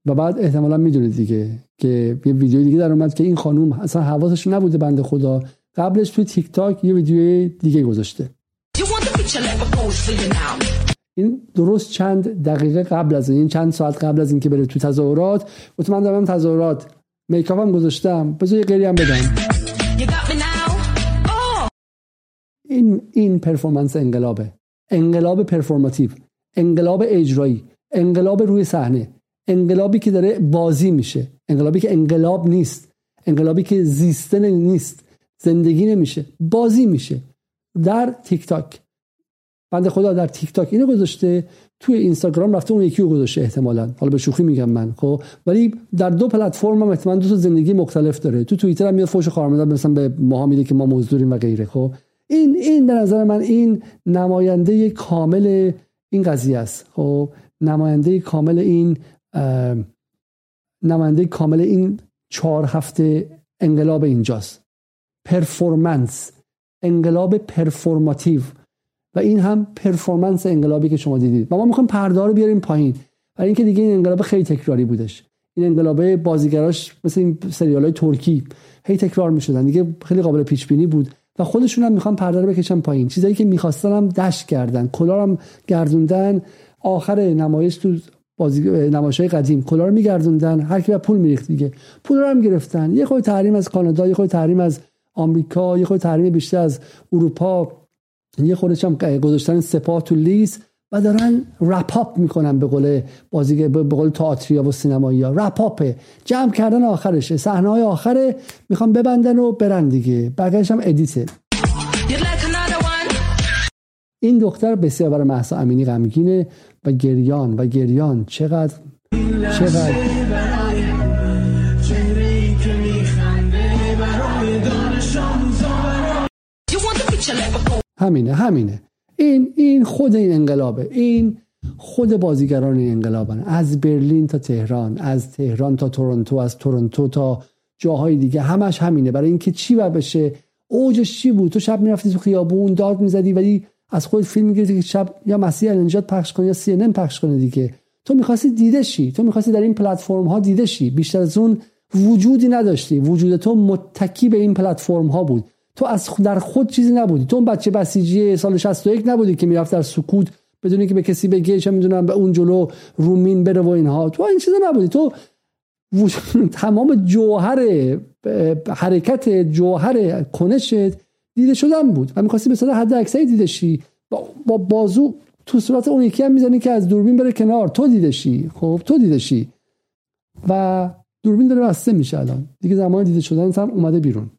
و بعد احتمالا می‌دونید دیگه که یه ویدیو دیگه در اومد که این خانوم اصلا حواسش نبوده بنده خدا. قبلش توی تیک تاک یه ویدیو دیگه گذاشته. این درست چند دقیقه قبل از این چند ساعت قبل از اینکه بره تو تظاهرات گفت من دارم تظاهرات میکاپ هم گذاشتم. بذار یه قری هم بدم. این این پرفورمنس انقلابه. انقلاب پرفورماتیو. انقلاب اجرایی. انقلاب روی صحنه. انقلابی که داره بازی میشه. انقلابی که انقلاب نیست. انقلابی که زیستن نیست. زندگی نمیشه. بازی میشه. در تیک تاک. بنده خدا در تیک تاک اینو گذاشته توی اینستاگرام رفته اون یکی رو گذاشته احتمالا. حالا به شوخی میگم من خب؟ ولی در دو پلتفرم هم احتمالا دو تا زندگی مختلف داره. تو توییتر هم میاد فوش خارمدار مثلا به ماها میده که ما مزدوریم و غیره خب؟ این این به نظر من این نماینده کامل این قضیه است خب؟ نماینده کامل این نماینده کامل این چهار هفته انقلاب اینجاست. performance انقلاب performative. و این هم performance انقلابی که شما دیدید. و ما می‌خوایم پرده رو بیاریم پایین. برای اینکه دیگه این انقلاب خیلی تکراری بودش. این انقلاب بازیگراش مثل این سریال های ترکی هی تکرار می‌شدن. دیگه خیلی قابل پیش بینی بود و خودشون هم می‌خوان پرده رو بکشن پایین. چیزایی که می‌خواستن هم دشت کردن. کلا هم گردوندن. آخر نمایش تو بازی نمایش های قدیم. کلا رو میگردوندن. هر کی پول میریخت دیگه. پول هم گرفتن. یه خود تحریم از کانادا یه خود تحریم از آمریکا یه خود تحریم بیشتر از اروپا. یه خودش هم گذاشتن سپاه تو لیست و دارن رپاپ می‌کنن به قول بازی به قول تئاتریا و سینمایی ها رپاپه جمع کردن آخرشه صحنه های آخره می‌خوان ببندن و برن دیگه. بقیهش هم ادیته این دختر بسیار برای محسا امینی غمگینه و گریان و گریان. چقدر چقدر همینه همینه. این این خود این انقلابه. این خود بازیگران این انقلابن. از برلین تا تهران از تهران تا تورنتو از تورنتو تا جاهای دیگه. همش همینه. برای اینکه چی بر بشه؟ اوجش چی بود؟ تو شب می‌رفتی تو خیابون داد می‌زدی ولی از خود فیلم می‌گیری که شب یا مسیح النجات پخش کنه یا سی پخش کنه دیگه. تو می‌خواستی دیده شی. تو می‌خواستی در این پلتفرم ها دیده شی. بیشتر از اون وجودی نداشتی. وجود تو متکی به این پلتفرم ها بود. تو از در خود چیزی نبودی. تو بچه بسیجی سال 61 نبودی که می‌رفت در سکوت بدونی که به کسی بگه چه می‌دونم به اون جلو رومین بره و اینها. تو این چیزا نبودی. تو تمام جوهر حرکت جوهر کنشت دیده شدن بود. و می‌خواستی به صورت حد اکثری دیده شی. با بازو تو صورت اون یکی هم می‌زنی که از دوربین بره کنار. تو دیده شی. خب تو دیده شی. و دوربین داره بسته میشه الان. دیگه زمان دیده شدن هم اومده بیرون.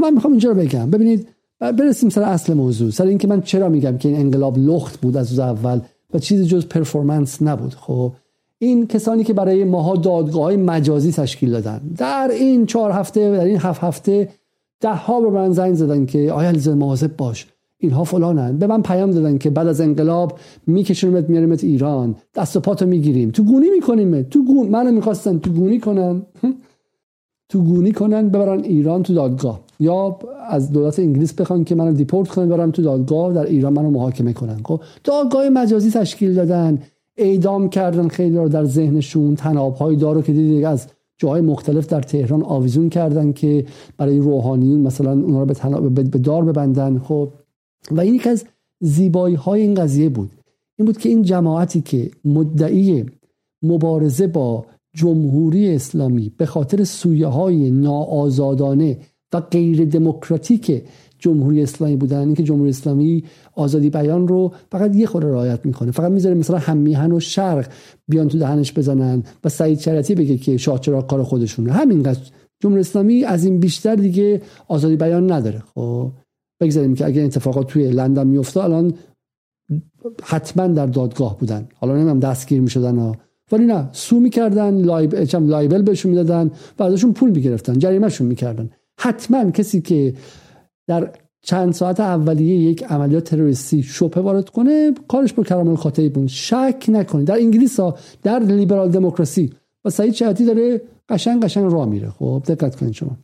من می‌خوام اینجا رو بگم. ببینید برسیم سر اصل موضوع. سر اینکه من چرا میگم که این انقلاب لخت بود از اول و چیزی جز performance نبود. خب این کسانی که برای ماها دادگاه های مجازی تشکیل دادن در این چهار هفته در این هفت هفته ده ها به من زنگ زدن که آیا علیزاده مواظب باش. اینها فلانن. به من پیام دادن که بعد از انقلاب میکشونمت میاریمت ایران. دست و پاتو می‌گیریم. تو گونی می‌کنیم تو گون منو می‌خواستن تو گونی کنن. تو گونی کنن ببرن ایران تو دادگاه. یا از دولت انگلیس بخوان که منو deport کنن برم تو دادگاه در ایران منو محاکمه کنن. خب دادگاه مجازی تشکیل دادن اعدام کردن خیلی رو در ذهنشون تناب های دارو که دیدید از جاهای مختلف در تهران آویزون کردن که برای روحانیون مثلا اونا رو به, به دار ببندن. خب و این یک از زیبایی های این قضیه بود. این بود که این جماعتی که مدعی مبارزه با جمهوری اسلامی به خاطر سویه های ناآزادانه و غیر دموکراتیک جمهوری اسلامی بودن. اینکه جمهوری اسلامی آزادی بیان رو فقط یه خورده رعایت می‌کنه. فقط می‌ذاره مثلا هم میهن و شرق بیان تو دهنش بزنن و سعید شرطی بگه که شاه چرا کار خودشونه. همینقدر. جمهوری اسلامی از این بیشتر دیگه آزادی بیان نداره. خب بگذاریم که اگه اتفاقات توی لندن میفته الان حتما در دادگاه بودن. حالا نمی‌دونم دستگیر می‌شدن ولی نه سو می‌کردن لایب لایبل بهشون می‌دادن و ازشون پول می‌گرفتن جریمهشون می‌کردن. حتما کسی که در چند ساعت اولیه یک عملیات تروریستی شبهه وارد کنه کارش با کرام الخاطئی بود. شک نکنید. در انگلیس ها در لیبرال دموکراسی و سعید شهادی داره قشنگ قشنگ راه میره. خب دقت کنید شما.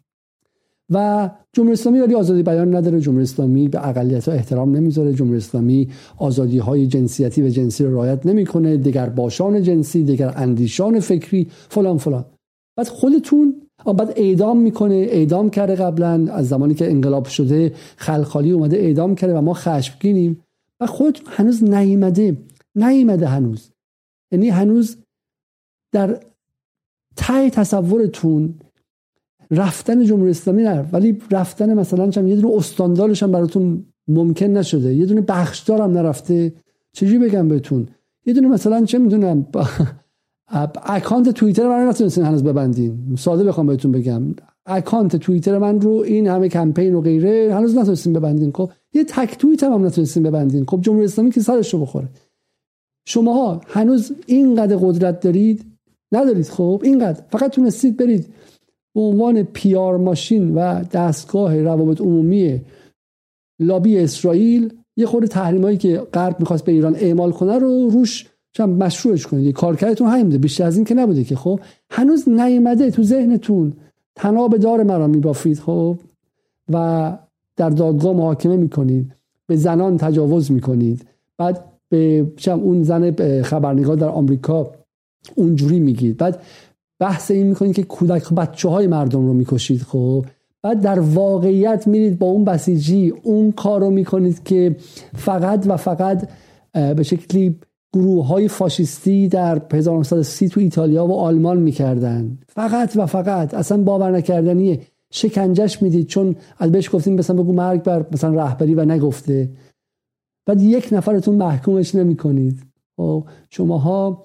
و جمهوری اسلامی ولی آزادی بیان نداره. جمهوری اسلامی به اقلیت ها احترام نمی‌ذاره. جمهوری اسلامی آزادی های جنسیتی و جنسی رو رعایت نمی‌کنه. دیگر باشان جنسی دیگر اندیشان فکری فلان فلان. بعد خودتون بعد اعدام می‌کنه اعدام کرده قبلا. از زمانی که انقلاب شده خلخالی اومده اعدام کرده و ما خشمگینیم. و خودتون هنوز نیامده. نیامده هنوز. یعنی هنوز در تای تصورتون رفتن جمهوری اسلامی نه. ولی رفتن مثلا چم یه دونه استاندارش هم براتون ممکن نشده. یه دونه بخشدار هم نرفته. چجوری بگم بهتون؟ یه دونه مثلا چه می‌دونم اکانت توییتر من نتونستین هنوز ببندین. ساده بخوام بهتون بگم. اکانت توییتر من رو این همه کمپین و غیره هنوز نتونستین ببندین. خب یه تک توییت هم, هم نتونستین ببندین. خب جمهوری اسلامی که سرش رو بخوره. شماها هنوز اینقدر قدرت دارید؟ ندارید. خب اینقدر. فقط تونستید برید به عنوان پیار ماشین و دستگاه روابط عمومی لابی اسرائیل. یه خورده تحریمایی که غرب می‌خواست به ایران اعمال کنه رو روش چون مشروعش کنید. کارکردتون همین بوده. بیشتر از این که نبوده که خب هنوز نیومده تو ذهنتون. تناب دار مرا میبافید خب. و در دادگاه محاکمه می‌کنید. به زنان تجاوز می‌کنید. بعد به اون زن خبرنگار در آمریکا اونجوری میگید. بعد بحث این می‌کنید که کودک بچه های مردم رو می‌کشید خب. بعد در واقعیت میرید با اون بسیجی اون کار رو می‌کنید که فقط و فقط به شکلی گروه های فاشیستی در 1930 تو ایتالیا و آلمان می‌کردن فقط و فقط. اصلا باور نکردنیه شکنجش می‌دید. چون از بهش گفتیم مثلا بگو مرگ بر مثلا رهبری و نگفته. بعد یک نفرتون محکومش نمی‌کنید. خب شماها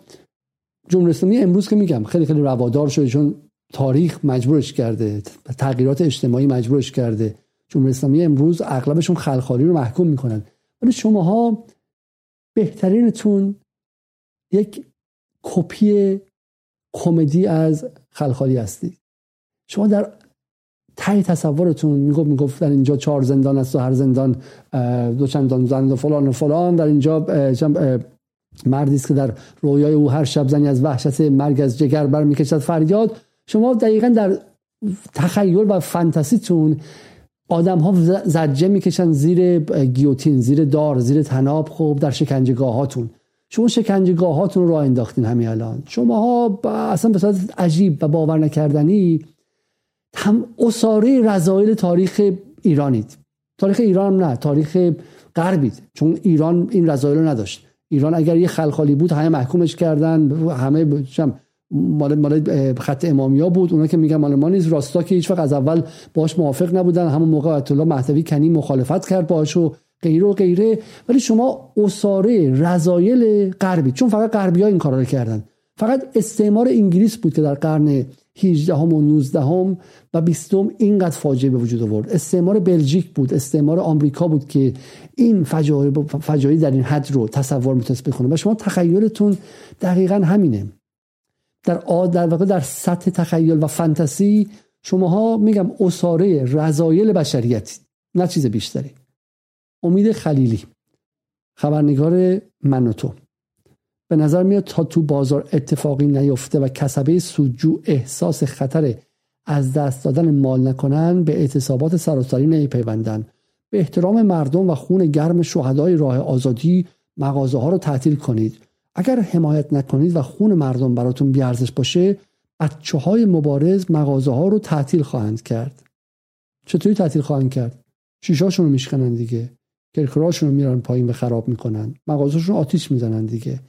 جمهوری اسلامی امروز که میگم خیلی خیلی روادار شده چون تاریخ مجبورش کرده. تغییرات اجتماعی مجبورش کرده. جمهوری اسلامی امروز اغلبشون خلخالی رو محکوم می‌کنن. ولی شماها بهترینتون یک کپی کمدی از خلخالی هستید شما در تای تصورتون می‌گفت می‌گفت در اینجا چهار زندان است و هر زندان دو چندان زند و فلان و فلان. در اینجا مردی است که در رویای او هر شب زنی از وحشت مرگ از جگر برمیکشد فریاد. شما دقیقا در تخیل و فانتزیتون آدم ها زجه می‌کشن زیر گیوتین زیر دار زیر تناب خوب در شکنجگاه هاتون شما شکنجگاه هاتون رو راه انداختین همین الان. شما ها اصلا به صورت عجیب و باور نکردنی هم اصاره رضایل تاریخ ایرانید. تاریخ ایران نه تاریخ غربید. چون ایران این رضایل رو نداشت. ایران اگر یه خلخالی بود همه محکومش کردن همه مال مال خط امامیا بود. اونا که میگن مال ما نیست. راستا که هیچ وقت از اول باش موافق نبودن. همون موقع آیت الله مهدوی کنی مخالفت کرد باش و غیره و غیره. ولی شما اساره رضایل غربی چون فقط غربی این کارا رو کردن. فقط استعمار انگلیس بود که در قرن 18 هم و 19 هم و 20 اینقدر فاجعه به وجود آورد. استعمار بلژیک بود. استعمار آمریکا بود که این فجایع در این حد رو تصور می‌تونست بکنه و شما تخیلتون دقیقا همینه. در در واقع در سطح تخیل و فانتزی شماها میگم اساره رضایل بشریت نه چیز بیشتری. امید خلیلی خبرنگار من و تو. به نظر میاد تا تو بازار اتفاقی نیفته و کسبه سودجو احساس خطر از دست دادن مال نکنن به اعتصابات سراسری نیپیوندن. به احترام مردم و خون گرم شهدای راه آزادی مغازه ها رو تعطیل کنید. اگر حمایت نکنید و خون مردم براتون بیارزش باشه بچه های مبارز مغازه ها رو تعطیل خواهند کرد. چطوری تعطیل خواهند کرد؟ شیشاشون رو میشکنن دیگه. کرکراشون رو میرن پایین به خراب می‌کنن. مغازهشون آتیش می‌زنن دیگه.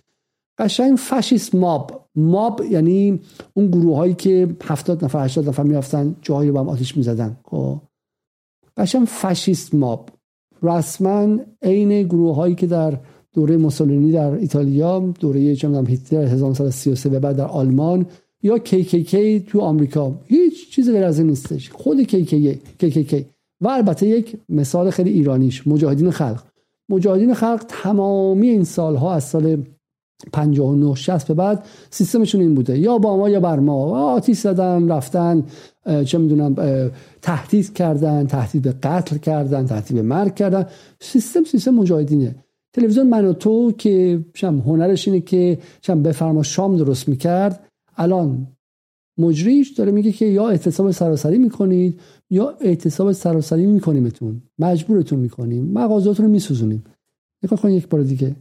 قشنگ فاشیست ماب. ماب یعنی اون گروه هایی که 70 نفر 80 نفر میافتن جاهایی رو هم آتیش می‌زدن. خب. قشنگ فاشیست ماب. رسما عین گروه هایی که در دوره موسولینی در ایتالیا دوره چه هیتلر 1933 به بعد در آلمان یا KKK تو آمریکا. هیچ چیز غیر از این نیستش. خود KKK KKK و البته یک مثال خیلی ایرانیش مجاهدین خلق. مجاهدین خلق تمامی این سالها از سال 59 60 به بعد سیستمشون این بوده. یا با ما یا بر ما. آتیش زدن رفتن چه می‌دونم تهدید کردن تهدید به قتل کردن تهدید به مرگ کردن. سیستم سیستم مجاهدینه. تلویزیون من و تو که شم هنرش اینه که شم بفرما شام درست می‌کرد. الان مجریش داره میگه که یا اعتصاب سراسری می‌کنید یا اعتصاب سراسری میکنیمتون. مجبورتون می‌کنیم. مغازاتون رو میسوزونیم. نگاه یک بار دیگه.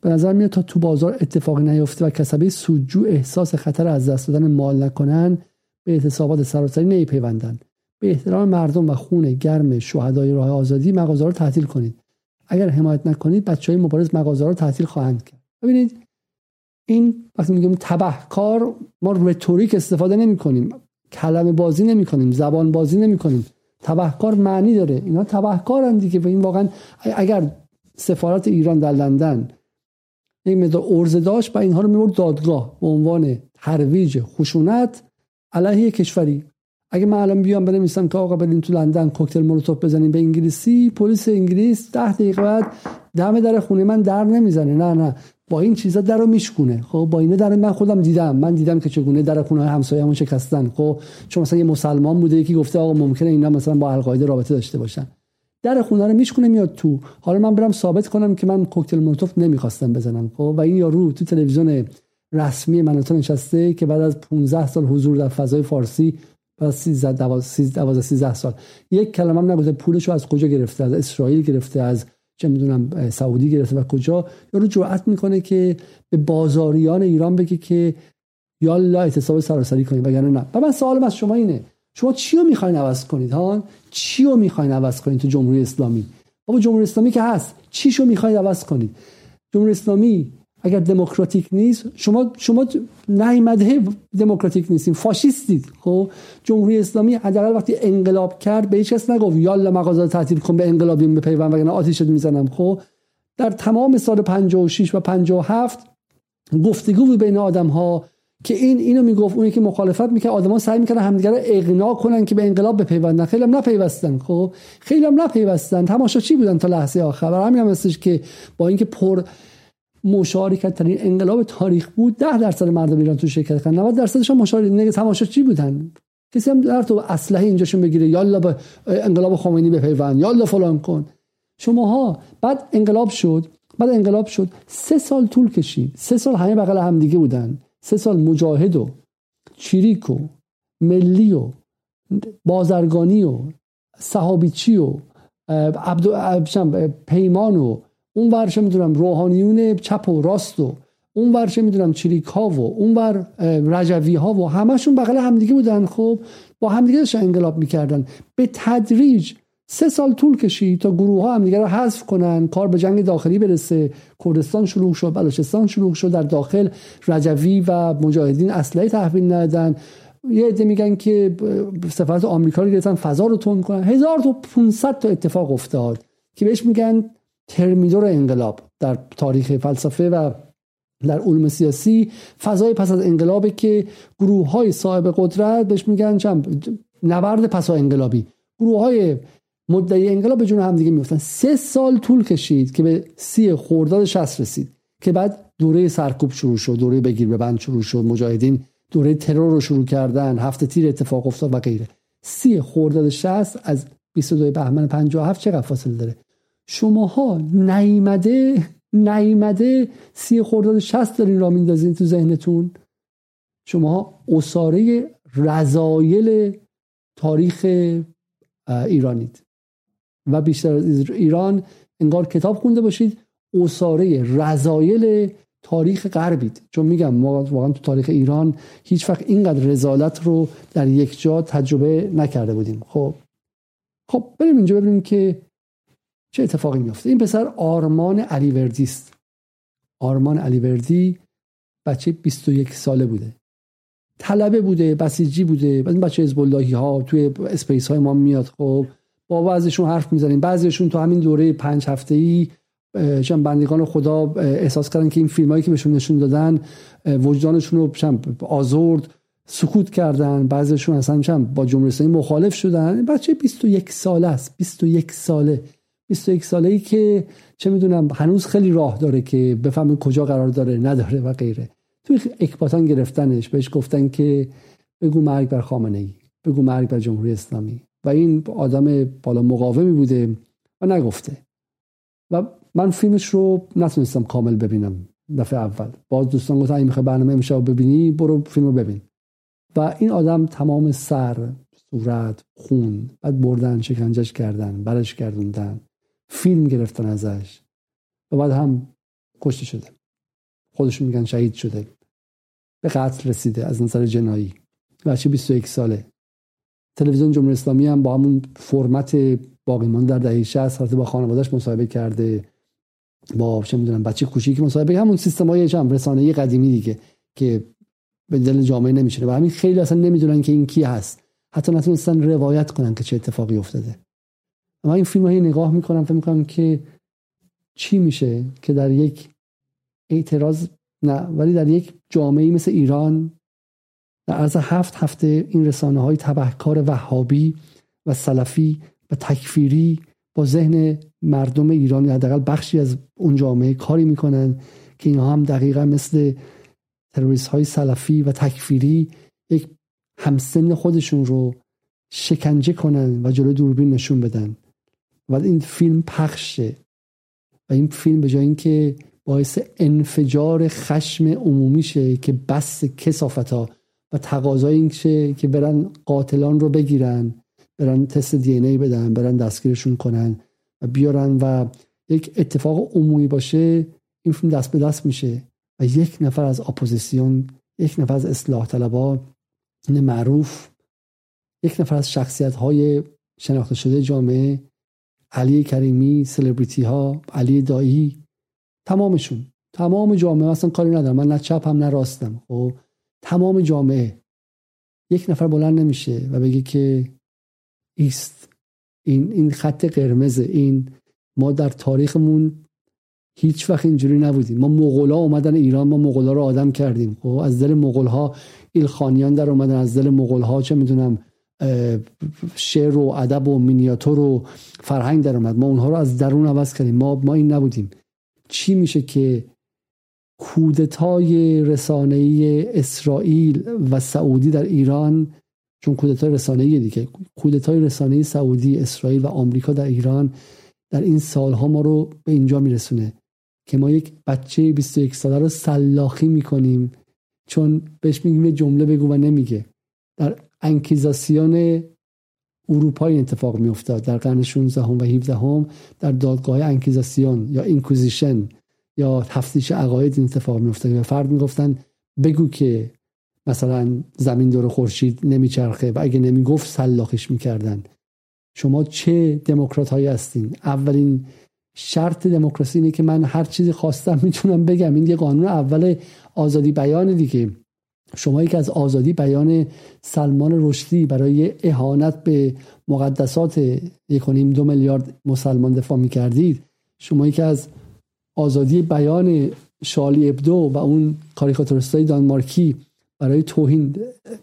به نظر میاد تا تو بازار اتفاقی نیفته و کسبه سودجو احساس خطر از دست دادن مال نکنن به اعتصابات سراسری نیپیوندن. به احترام مردم و خون گرم شهدای راه آزادی مغازه رو تعطیل کنید. اگر حمایت نکنید بچه های مبارز مغازه رو خواهند کرد. ببینید این وقتی میگیم تبهکار ما رتوریک استفاده نمی کنیم کلمه بازی نمی کنیم زبان بازی نمی کنیم تبهکار معنی داره. اینا تبهکارن دیگه. و این واقعا اگر سفارت ایران در لندن یک مقدار ارزه داشت و اینها رو می‌برد دادگاه به عنوان ترویج خشونت علیه کشوری. اگه من الان بیام بنویسم که آقا بریم تو لندن کوکتل مولوتوف بزنیم به انگلیسی پلیس انگلیس ده دقیقه بعد دم در خونه من در نمی‌زنه. نه نه. با این چیزا در میشکونه. خب با اینه در من خودم دیدم. من دیدم که چگونه در خونه همسایه‌مون شکستن. خب چون مثلا یه مسلمان بوده یکی گفته آقا ممکنه اینا مثلا با القاعده رابطه داشته باشن. در خونه رو میشکونه میاد تو. حالا من برم ثابت کنم که من کوکتل مولوتوف نمی‌خواستم بزنم. خب و این یارو تو تلویزیون رسمی مناطق نشسته که بعد از 15 سال حضور در فضای فارسی بعد 13 12 13 سال. یک کلمه هم نگفته پولشو از کجا گرفته؟ از اسرائیل گرفته؟ از چه می‌دونم سعودی گرفته و کجا؟ یارو جرأت می‌کنه که به بازاریان ایران بگه که یالا اعتصاب سراسری کنید وگرنه نه. و من سوالم از شما اینه. شما چی رو می‌خواین عوض کنید ها چی رو می‌خواین عوض کنید تو جمهوری اسلامی؟ بابا جمهوری اسلامی که هست. چیشو می‌خواید عوض کنید؟ جمهوری اسلامی اگر دموکراتیک نیست شما شما نیامده دموکراتیک نیستین فاشیستید. خب؟ جمهوری اسلامی حداقل وقتی انقلاب کرد به هیچ کس نگفت یالا مغازه تعطیل کن به انقلابی بپیوند وگرنه آتیش می‌زنم. خب؟ در تمام سال 56 و 57 گفتگو بود بین آدم ها که این اینو می‌گفت اونی که مخالفت می‌کرد آدما سعی می‌کردن همدیگه رو اقناع کنن که به انقلاب بپیوندن. خیلی هم نپیوستن خب؟ خیلی هم نپیوستن. چی بودن تا لحظه آخر. همین هم هستش که با اینکه پر مشارکت ترین انقلاب تاریخ بود ده درصد مردم ایران تو شرکت کردن. 90 درصدش هم مشارکت چی بودن؟ کسی هم در تو اسلحه اینجاشون بگیره. یالا به انقلاب خمینی بپیوند یالا فلان کن. شماها بعد انقلاب شد. بعد انقلاب شد. سه سال طول کشید. سه سال همه بغل هم دیگه بودن. سه سال مجاهد و چیریک و ملی و بازرگانی و صحابیچی و عبد پیمان و اون ورشه می‌دونم روحانیون چپ و راست و اون ورشه می‌دونم چریک ها و اون ور رجوی ها و همشون بغل همدیگه بودن. خب با همدیگه داشتن انقلاب می‌کردن. به تدریج سه سال طول کشید تا گروه ها همدیگه رو حذف کنن کار به جنگ داخلی برسه. کردستان شروع شد بلوچستان شروع شد در داخل رجوی و مجاهدین اسلحه تحویل ندادن. یه عده میگن که سفارت آمریکا رو گرفتن فضا رو تند کنن. 1500 تا اتفاق افتاد که بهش میگن ترمیدور انقلاب در تاریخ فلسفه و در علوم سیاسی فضای پس از انقلابه که گروه های صاحب قدرت بهش میگن چند نبرد پس انقلابی. گروه های مدعی انقلاب به جون هم دیگه میفتن سه سال طول کشید که به سی خورداد شست رسید که بعد دوره سرکوب شروع شد دوره بگیر به بند شروع شد مجاهدین دوره ترور رو شروع کردن هفته تیر اتفاق افتاد و غیره. سی خورداد شست از 22 بهمن 57 چقدر فاصله داره؟ شماها نیمده نیمده سی خورداد شست دارین را میندازین تو ذهنتون. شماها اصاره رضایل تاریخ ایرانید. و بیشتر از ایران انگار کتاب خونده باشید. اصاره رضایل تاریخ غربید. چون میگم ما واقعا تو تاریخ ایران هیچ وقت اینقدر رزالت رو در یک جا تجربه نکرده بودیم. خب. خب بریم اینجا ببینیم که چه اتفاقی میفته این پسر آرمان علیوردی است. آرمان علیوردی بچه 21 ساله بوده. طلبه بوده بسیجی بوده. این بچه حزب ها توی اسپیس های ما میاد. خب با بعضیشون حرف می‌زنیم. بعضیشون تو همین دوره پنج هفته ای بندگان خدا احساس کردن که این فیلم هایی که بهشون نشون دادن وجدانشون رو آزرد سکوت کردن. بعضیشون اصلا با جمهوری مخالف شدن. بچه 21 ساله است. 21 ساله. 21 ساله ای که چه می‌دونم هنوز خیلی راه داره که بفهمه کجا قرار داره نداره و غیره. توی اکباتان گرفتنش بهش گفتن که بگو مرگ بر خامنه ای بگو مرگ بر جمهوری اسلامی. و این آدم بالا مقاومی بوده و نگفته. و من فیلمش رو نتونستم کامل ببینم دفعه اول. باز دوستان گفتن این می‌خوای برنامه امشب ببینی برو فیلم رو ببین. و این آدم تمام سر صورت خون بعد بردن شکنجش کردن برش کردوندن فیلم گرفتن ازش و بعد هم کشته شده. خودشون میگن شهید شده. به قتل رسیده از نظر جنایی. بچه 21 ساله. تلویزیون جمهوری اسلامی هم با همون فرمت باقی در دهه 60 با خانوادهش مصاحبه کرده. با چه می‌دونم بچه کوچیکی مصاحبه همون سیستم های هم رسانه‌ای قدیمی دیگه که به دل جامعه نمیشه و همین خیلی اصلا نمی‌دونن که این کی هست. حتی نتونستن روایت کنن که چه اتفاقی افتاده. اما این فیلم هایی نگاه می‌کنم فکر می‌کنم که چی میشه که در یک اعتراض نه ولی در یک جامعه مثل ایران در عرض هفت هفته این رسانه های تبهکار وهابی و سلفی و تکفیری با ذهن مردم ایران حداقل بخشی از اون جامعه کاری می‌کنن که اینها هم دقیقا مثل تروریست های سلفی و تکفیری یک همسن خودشون رو شکنجه کنن و جلو دوربین نشون بدن. و این فیلم پخشه. و این فیلم به جای اینکه باعث انفجار خشم عمومی شه که بس کسافت ها و تقاضای این شه که برن قاتلان رو بگیرن برن تست DNA بدن برن دستگیرشون کنن و بیارن و یک اتفاق عمومی باشه این فیلم دست به دست میشه. و یک نفر از اپوزیسیون یک نفر از اصلاح طلبا معروف یک نفر از شخصیت های شناخته شده جامعه علی کریمی سلبریتی ها علی دایی تمامشون. تمام جامعه اصلا کاری ندارم. من نه چپ هم نه راستم. خب؟ تمام جامعه. یک نفر بلند نمیشه و بگه که ایست. این این خط قرمز این ما در تاریخمون هیچ وقت اینجوری نبودیم. ما مغولا اومدن ایران ما مغولا رو آدم کردیم. خب؟ از دل مغول ها ایلخانیان در اومدن از دل مغول ها چه می‌دونم شعر و ادب و مینیاتور و فرهنگ در اومد. ما اونها رو از درون عوض کردیم. ما ما این نبودیم. چی میشه که کودتای رسانه‌ای اسرائیل و سعودی در ایران چون کودتای رسانه‌ای دیگه کودتای رسانه‌ای سعودی اسرائیل و آمریکا در ایران در این سالها ما رو به اینجا میرسونه که ما یک بچه 21 ساله رو سلاخی می‌کنیم. چون بهش میگیم جمله بگو و نمیگه. در انکیزاسیون اروپایی اتفاق میافتاد. در قرن 16 و 17 هم در دادگاه انکیزاسیون یا اینکوزیشن یا تفتیش عقاید این اتفاق میافتاد و فرد می‌گفتن بگو که مثلا زمین دور خورشید نمیچرخه و اگه نمی‌گفت سلاخش می‌کردن. شما چه دموکرات هایی هستین؟ اولین شرط دموکراسی اینه که من هر چیزی خواستم می‌تونم بگم. این یه قانون اول آزادی بیان دیگه. شما که از آزادی بیان سلمان رشدی برای اهانت به مقدسات یک دو میلیارد مسلمان دفاع می‌کردید. شما که از آزادی بیان شالی ابدو و اون کاریکاتوریستای دانمارکی برای توهین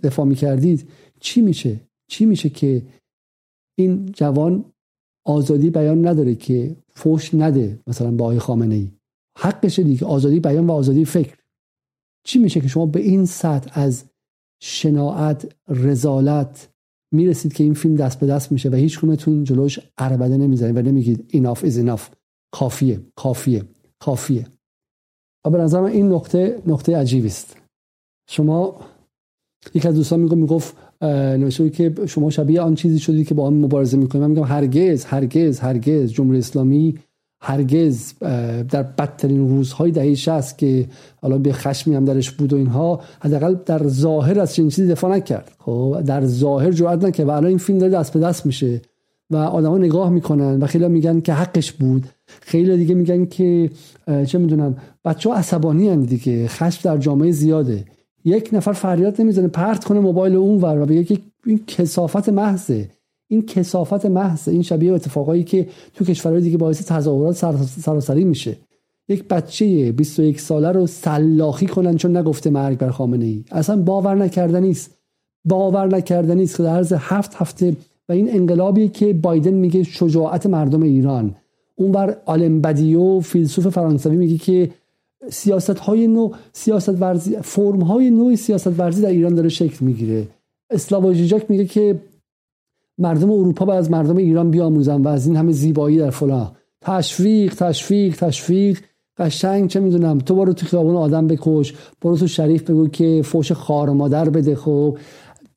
دفاع می‌کردید. چی میشه؟ چی میشه که این جوان آزادی بیان نداره که فوش نده مثلا با آقای خامنه ای حقشه دیگه آزادی بیان و آزادی فکر. چی میشه که شما به این سطح از شناعت رزالت می‌رسید که این فیلم دست به دست میشه و هیچ کمتون جلوش عربده نمی‌زنید و نمیگید enough is enough. کافیه کافیه کافیه. و به نظر این نقطه نقطه عجیبی است. شما یک از دوستان می‌گفت می‌گفت نوشته که شما شبیه آن چیزی شدید که با آن مبارزه می‌کنید. من میگم هرگز هرگز هرگز جمهوری اسلامی هرگز در بدترین روزهای دهه 60 که حالا به خشمی هم درش بود و اینها حداقل در ظاهر از چنین چیزی دفاع نکرد. خب در ظاهر جرئت نکرد و الان این فیلم داره دست به دست میشه و آدما نگاه می‌کنن و خیلی میگن که حقش بود. خیلی دیگه میگن که چه می‌دونم بچه ها عصبانی هن دیگه خشم در جامعه زیاده. یک نفر فریاد نمی‌زنه پرت کنه موبایل اون ور و بگه که این کسافت محضه. این کسافت محض این شبیه اتفاقایی که تو کشورهای دیگه باعث تظاهرات سراسری میشه. یک بچه 21 ساله رو سلاخی کنن چون نگفته مرگ بر خامنه ای. اصلا باور نکردنی است. باور نکردنی است که در عرض هفت هفته و این انقلابی که بایدن میگه شجاعت مردم ایران. اونور آلم بدیو فیلسوف فرانسوی میگه که سیاست های نو سیاست ورزی فرم های نوع سیاست ورزی در ایران داره شکل می‌گیره. اسلاو میگه که مردم اروپا باید از مردم ایران بیاموزن و از این همه زیبایی در فلان. تشویق تشویق تشویق. قشنگ چه می‌دونم. تو برو تو خیابون آدم بکش. برو تو شریف بگو که فوش خار مادر بده خب.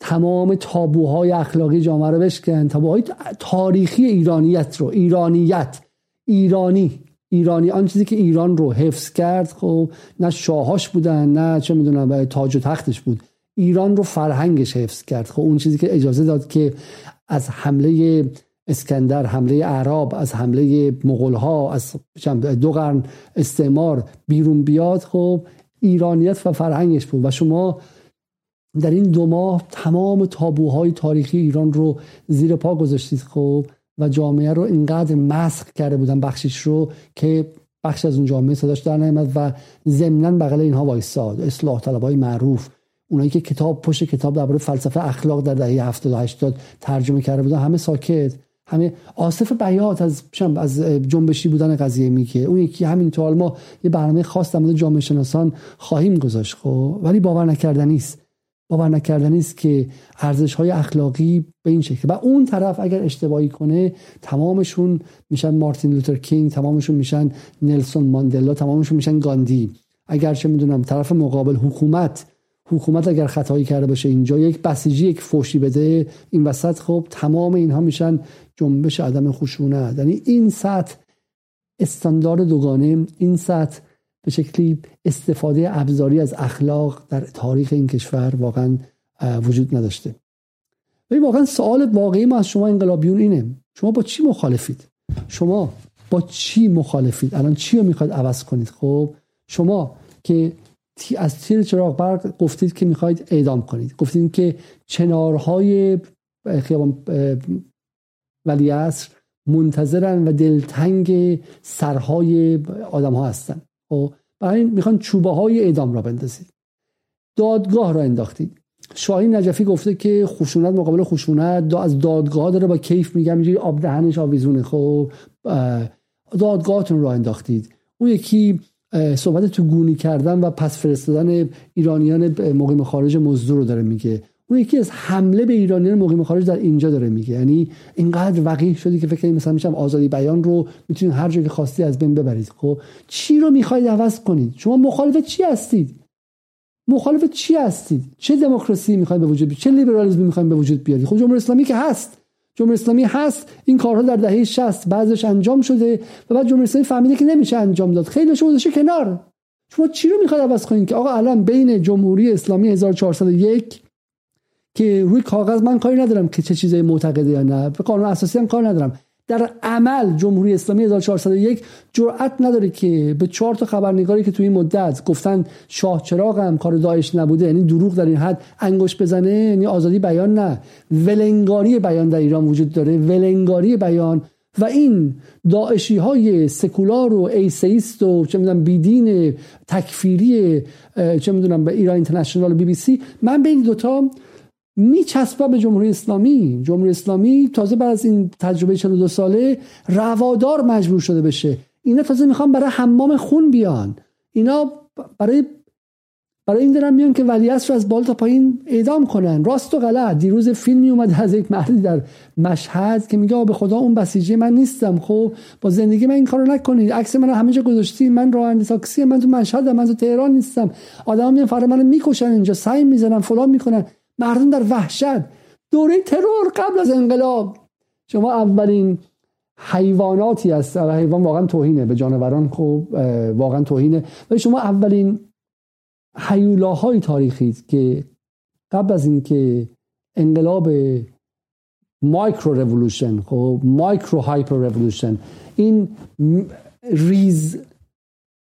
تمام تابوهای اخلاقی جامعه رو بشکن. تابوهای تاریخی ایرانیت رو. ایرانیت. ایرانی. ایرانی. آن چیزی که ایران رو حفظ کرد خب. نه شاهاش بودن نه چه می‌دونم تاج و تختش بود. ایران رو فرهنگش حفظ کرد. خب اون چیزی که اجازه داد که از حمله اسکندر حمله اعراب از حمله مغول ها از دو قرن استعمار بیرون بیاد خب ایرانیت و فرهنگش بود و شما در این دو ماه تمام تابوهای تاریخی ایران رو زیر پا گذاشتید خب و جامعه رو اینقدر مسخ کرده بودن بخشش رو که بخش از اون جامعه صداش در نیامد و ضمنا بغل اینها وایستاد. اصلاح طلبای معروف اونایی که کتاب پشت کتاب درباره فلسفه اخلاق در دهه 70 و 80 ترجمه کرده بودن همه ساکت همه آصف بیات از از جنبشی بودن قضیه میگه. اون یکی همین تو ما یه برنامه خاص در مورد جامعه شناسان خواهیم گذاشت خب. ولی باور نکردنی است. باور نکردنی است که ارزش های اخلاقی به این شکل. و اون طرف اگر اشتباهی کنه تمامشون میشن مارتین لوتر کینگ تمامشون میشن نلسون ماندلا تمامشون میشن گاندی. اگر چه می‌دونم طرف مقابل حکومت حکومت اگر خطایی کرده باشه اینجا یک بسیجی یک فوشی بده این وسط خب تمام اینها میشن جنبش عدم خشونت. یعنی این سطح استاندارد دوگانه این سطح به شکلی استفاده ابزاری از اخلاق در تاریخ این کشور واقعا وجود نداشته. ولی واقعا سوال واقعی ما از شما انقلابیون اینه. شما با چی مخالفید؟ شما با چی مخالفید؟ الان چی رو می‌خواید عوض کنید؟ خب شما که از تیر چراغ برق گفتید که می‌خواید اعدام کنید. گفتید که چنارهای خیابان ولی عصر منتظرن و دلتنگ سرهای آدم ها هستن. خب برای این می‌خوان چوبه های اعدام را بندازید. دادگاه را انداختید. شاهین نجفی گفته که خشونت مقابل خشونت از دادگاه داره با کیف میگم اینجوری آب دهنش آویزونه. خب دادگاهتون را انداختید. اون یکی صحبت تو گونی کردن و پس فرستادن ایرانیان مقیم خارج مزدور رو داره میگه. اون یکی از حمله به ایرانیان مقیم خارج در اینجا داره میگه. یعنی اینقدر وقیح شدی که فکر مثلا میشم آزادی بیان رو می‌تونید هر جا که خواستی از بین ببرید. خب چی رو می‌خواید عوض کنید؟ شما مخالف چی هستید؟ مخالف چی هستید؟ چه دموکراسی می‌خواید به وجود بیارید؟ چه لیبرالیسمی می‌خواید به وجود بیارید؟ خب جمهوری اسلامی که هست. جمهوری اسلامی هست این کارها در دهه 60 بعضش انجام شده و بعد جمهوری اسلامی فهمیده که نمیشه انجام داد. خیلی گذاشته کنار. شما چی رو می‌خواید عوض کنید که آقا الان بین جمهوری اسلامی 1401 که روی کاغذ من کاری ندارم که چه چیزای معتقده یا نه به قانون اساسی هم کار ندارم. در عمل جمهوری اسلامی 1401 جرأت نداره که به چهار تا خبرنگاری که توی این مدت گفتن شاه چراغ هم کار داعش نبوده یعنی دروغ در این حد انگوش بزنه یعنی آزادی بیان نه. ولنگاری بیان در ایران وجود داره ولنگاری بیان. و این داعشی های سکولار و atheist و چه می‌دونم بیدین تکفیری چه می‌دونم به ایران اینترنشنال و بی بی سی من به این دوتا میچسبه به جمهوری اسلامی. جمهوری اسلامی تازه بعد از این تجربه 42 ساله روادار مجبور شده بشه. اینا تازه می‌خوان برای حمام خون بیان. اینا برای برای این دارن میان که ولیعصر رو از بالا تا پایین اعدام کنن. راست و غلط. دیروز فیلمی اومد از یک مردی در مشهد که میگه به خدا اون بسیجی من نیستم. خب با زندگی من این کارو نکنید. عکس من همه جا گذاشتی. من راننده تاکسی من تو مشهد من تو تهران نیستم. آدم میان فردا منو می‌کشن اینجا سعی می‌زنن فلان می‌کنن. مردم در وحشت. دوره ترور قبل از انقلاب. شما اولین حیواناتی هست. حیوان واقعا توهینه به جانوران. خوب واقعا توهینه. و شما اولین حیولاهای تاریخی که قبل از اینکه انقلاب micro revolution خب micro hyper revolution این ریز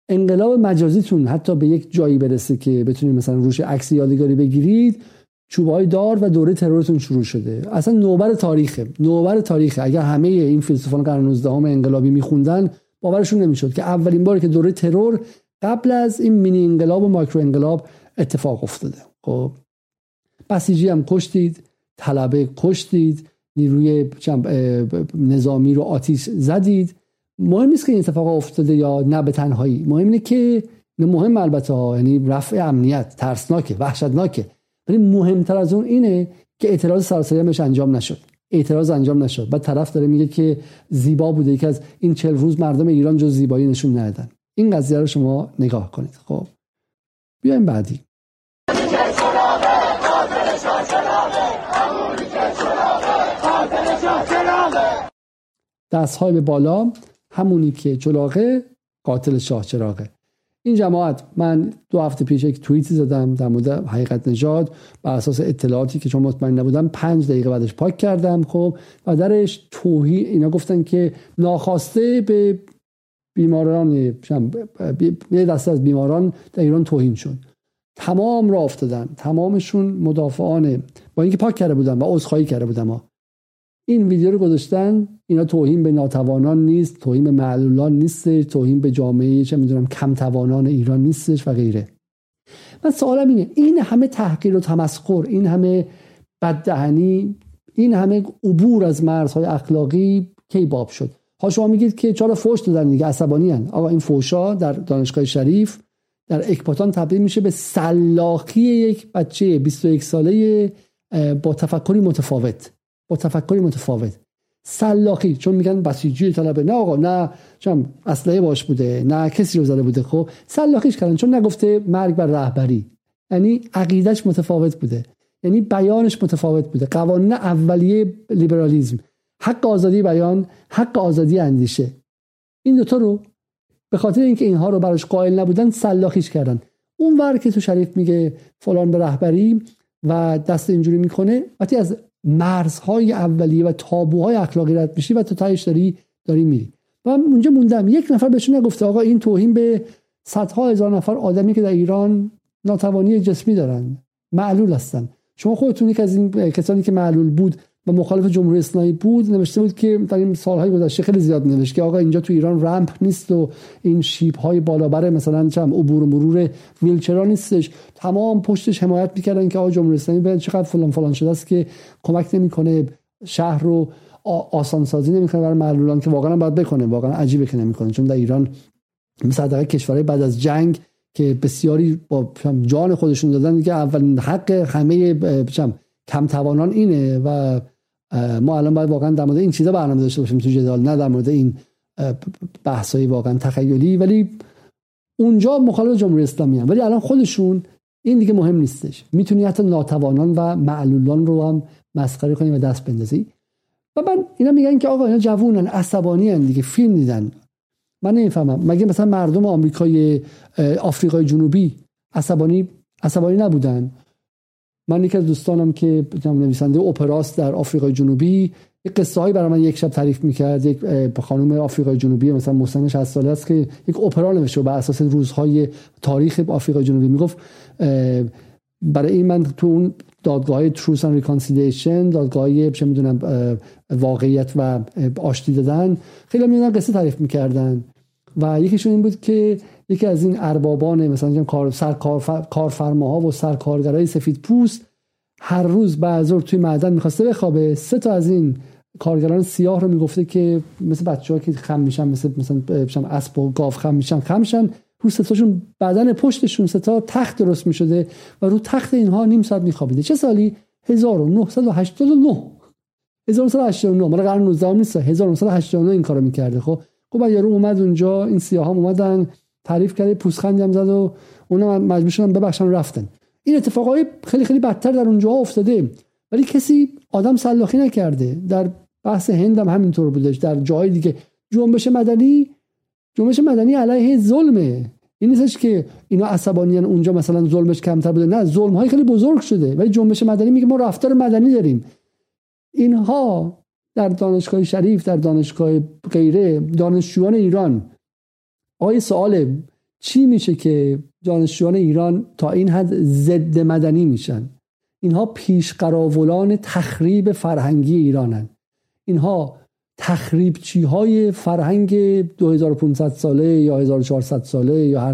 انقلاب مجازیتون حتی به یک جایی برسه که بتونید مثلا روش عکس یادگاری بگیرید چوبای دار و دوره ترورتون شروع شده. اصلا نوبر تاریخه. نوبر تاریخه. اگر همه این فیلسوفان قرن 19 انقلابی میخوندن باورشون نمی‌شد که اولین باری که دوره ترور قبل از این مینی انقلاب و مایکرو انقلاب اتفاق افتاده. خب بسیجی هم کشتید طلبه کشتید نیروی نظامی رو آتیش زدید. مهم نیست که این اتفاق افتاده یا نه به تنهایی. مهم اینه که مهم البته ها یعنی رفع امنیت ترسناکه وحشتناکه. ولی مهمتر از اون اینه که اعتراض سراسری همش انجام نشد. اعتراض انجام نشد. بعد طرف داره میگه که زیبا بوده. یکی از این چل روز مردم ایران جز زیبایی نشون ندادن. این قضیه رو شما نگاه کنید. خب. بیایم بعدی. دست های به بالا همونی که چلاقه قاتل شاه چراغه. این جماعت من دو هفته پیش یک توییتی زدم در مورد حقیقت نژاد بر اساس اطلاعاتی که چون مطمئن نبودم پنج دقیقه بعدش پاک کردم خب و درش توهی اینا گفتن که ناخواسته به بیماران یه دسته از بیماران در ایران توهین شد. تمام را افتادن. تمامشون مدافعان با اینکه پاک کرده بودن و عذرخواهی کرده بودم این ویدیو رو گذاشتن اینا توهین به ناتوانان نیست توهین به معلولان نیست توهین به جامعه چه می‌دونم کم توانان ایران نیستش و غیره. من سوالم اینه این همه تحقیر و تمسخر این همه بددهنی این همه عبور از مرزهای اخلاقی کی باب شد؟ ها شما میگید که چرا فوش دادن دیگه؟ عصبانی هن. آقا این فوشا در دانشگاه شریف در اکباتان تبدیل میشه به سلاخی یک بچه 21 ساله با تفکری متفاوت. با تفکری متفاوت. سلاخی چون میگن بسیجی طلبه. نه آقا نه چون اسلحه باش بوده نه کسی رو زده بوده خب؟ سلاخیش کردن چون نگفته مرگ بر رهبری. یعنی عقیدش متفاوت بوده. یعنی بیانش متفاوت بوده. قوانین اولیه لیبرالیزم. حق آزادی بیان حق آزادی اندیشه. این دوتا رو به خاطر اینکه اینها رو براش قائل نبودن سلاخیش کردن. اون ور که تو شریف میگه فلان به رهبری و دست اینجوری می‌کنه وقتی از مرزهای اولیه و تابوهای اخلاقی رد میشی و تو تایش داری داری میری. و اونجا موندم. یک نفر بهشون نگفته آقا این توهین به صدها هزار نفر آدمی که در ایران ناتوانی جسمی دارن. معلول هستن. شما خودتون یک از این کسانی که معلول بود و مخالف جمهوری اسلامی بود نوشته بود که در این سالهای گذشته خیلی زیاد نوشت که آقا اینجا تو ایران رمپ نیست و این شیب های بالابر مثلا چم عبور و مرور ویلچرا نیستش. تمام پشتش حمایت می‌کردن که آقا جمهوری اسلامی به چقدر فلان فلان شده است که کمک نمی‌کنه شهر رو آسان سازی نمی‌کنه برای معلولان که واقعا باید بکنه واقعا عجیبه که نمی‌کنه. چون در ایران مثلا کشورهای بعد از جنگ که بسیاری با جان خودشون دادن دیگه اول حق همه کم توانان اینه و ما الان باید واقعا در مورد این چیزا برنامه داشته باشیم تو جدال نه در مورد این بحثای واقعا تخیلی. ولی اونجا مخالف جمهوری اسلامی هم. ولی الان خودشون این دیگه مهم نیستش. می‌تونی حتی ناتوانان و معلولان رو هم مسخره کنی و دست بندازی. و من اینا میگن که آقا اینا جوونن عصبانی هن دیگه فیلم دیدن. من نمی‌فهمم. مگه مثلا مردم آمریکای آفریقای جنوبی عصبانی عصبانی نبودن؟ من یکی از دوستانم که نویسنده اپراست در آفریقای جنوبی یک قصه هایی برای من یک شب تعریف می‌کرد. یک خانم آفریقای جنوبی مثلا مسن 60 ساله است که یک اپرا نوشته بر اساس روزهای تاریخ آفریقای جنوبی می‌گفت برای این من تو اون دادگاه تروس and reconciliation دادگاه چه می‌دونم واقعیت و آشتی دادن خیلی می‌دونم قصه تعریف می‌کردن. و یکیشون این بود که یکی از این اربابان مثلا کار سر کارفرماها و سرکارگرای سفید پوست هر روز بعد توی معدن می‌خواسته بخوابه. سه تا از این کارگران سیاه رو می‌گفته که مثل بچه که خم میشن مثل مثلا اسب و گاو خم میشن خم میشن. رو ستاشون بدن پشتشون ستا تخت درست می‌شده و رو تخت اینها نیم ساعت میخوابیده. چه سالی؟ 1989 1989 مال قرن 19 نیست. 1989 این کارو می‌کرده خب؟ خب یارو اومد اونجا این سیاه هم اومدن تعریف کرده پوسخندی هم زد و اونا مجبور شدن ببخشن رفتن. این اتفاقای خیلی خیلی بدتر در اونجا افتاده. ولی کسی آدم سلاخی نکرده. در بحث هند هم همینطور بودش. در جای دیگه. جنبش مدنی جنبش مدنی علیه ظلمه. این نیستش که اینا عصبانیان اونجا مثلا ظلمش کمتر بوده. نه ظلم های خیلی بزرگ شده. ولی جنبش مدنی میگه ما رفتار مدنی داریم. اینها در دانشگاه شریف در دانشگاه غیره دانشجویان ایران. آقای سوال چی میشه که دانشجویان ایران تا این حد ضد مدنی میشن؟ اینها پیشقراولان تخریب فرهنگی ایرانن. اینها تخریبچی های فرهنگ 2500 ساله یا 1400 ساله یا هر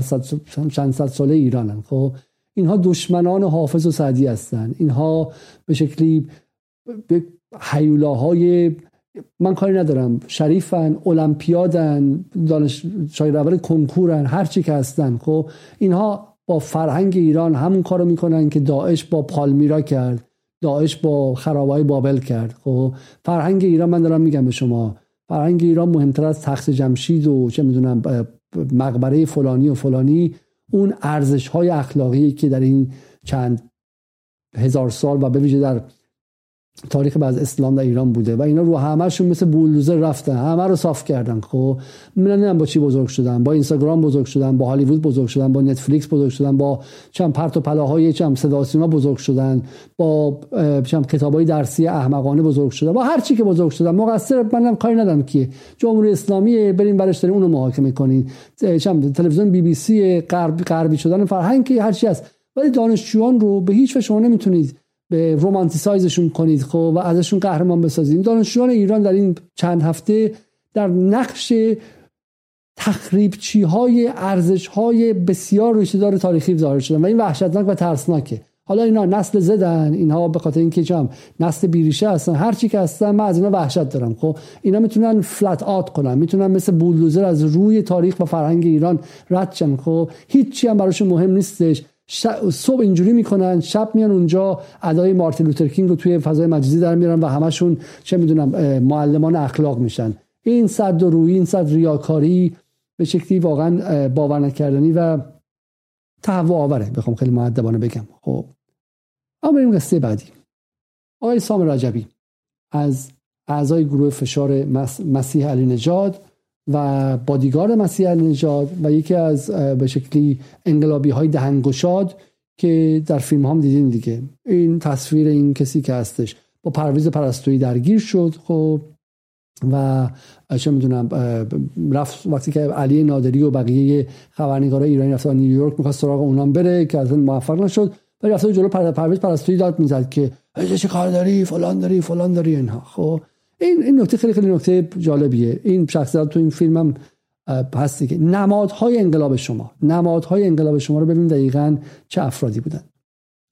چند صد ساله ایرانن خب؟ اینها دشمنان حافظ و سعدی هستند اینها به شکلی حیولاهای من کاری ندارم. شریفن المپیادن دانش اول کنکورن هر چی که هستن خب؟ اینها با فرهنگ ایران همون کارو می‌کنن که داعش با پالمیرا کرد. داعش با خرابای بابل کرد خب؟ فرهنگ ایران من دارم میگم به شما فرهنگ ایران مهمتر از تخت جمشید و چه می‌دونم مقبره فلانی و فلانی اون ارزش های اخلاقی که در این چند هزار سال و به ویژه در تاریخ بعد اسلام در ایران بوده و اینا رو همهشون مثل بولدوزر رفتن همه رو صاف کردن. خب من با چی بزرگ شدن با اینستاگرام بزرگ شدن با هالیوود بزرگ شدن با نتفلیکس بزرگ شدن با چند پرت و پلاهای چند صدا سیما بزرگ شدن با چند کتابای درسی احمقانه بزرگ شدن با هر چی که بزرگ شدن. مقصر منم کاری ندارم که جمهوری اسلامی بریم برش داریم اونو محاکمه کنین. چند تلویزیون بی بی سی غربی شدن فرهنگ هر چی هست. ولی دانشجویان رو به هیچ وجه شما نمی‌تونید به رومانتیسایزشون کنید خب و ازشون قهرمان بسازید. دانشجویان ایران در این چند هفته در نقش تخریبچی های ارزش های بسیار ریشه‌دار تاریخی ظاهر شدن و این وحشتناک و ترسناکه. حالا اینا نسل زدن اینها به خاطر اینکه چم نسل بیریشه هستن. هر چی که هستن من از اینا وحشت دارم خب. اینا می‌تونن فلت آت کنن می‌تونن مثل بولدوزر از روی تاریخ و فرهنگ ایران رد شن خب. هیچی هم براشون مهم نیستش. صبح اینجوری می‌کنن شب میان اونجا ادای مارتین لوتر رو توی فضای مجازی در میارن و همشون چه می‌دونم معلمان اخلاق میشن. این صد و روی این صد ریاکاری به شکلی واقعا باور نکردنی و تهوع آوره. بخوام خیلی معدبانه بگم. خب. اما بریم قصه بعدی. آقای سام رجبی از اعضای گروه فشار مسیح علی نجاد و بادیگارد مسیح نژاد و یکی از به شکلی انقلابی های دهنگشاد که در فیلم هم دیدین دیگه. این تصویر این کسی که هستش با پرویز پرستویی درگیر شد خب و چه می‌دونم رفت وقتی که علی نادری و بقیه خبرنگارای ایرانی رفتن نیویورک می‌خواست سراغ اونام بره که اصلا موفق نشد ولی رفت جلو پرویز پرستویی داد می‌زد که چه کار داری؟ فلان داری فلان داری اینها. خب این این نکته خیلی خیلی نکته جالبیه. این شخصیت تو این فیلم هم هستی که نمادهای انقلاب شما نمادهای انقلاب شما رو ببین دقیقا چه افرادی بودن.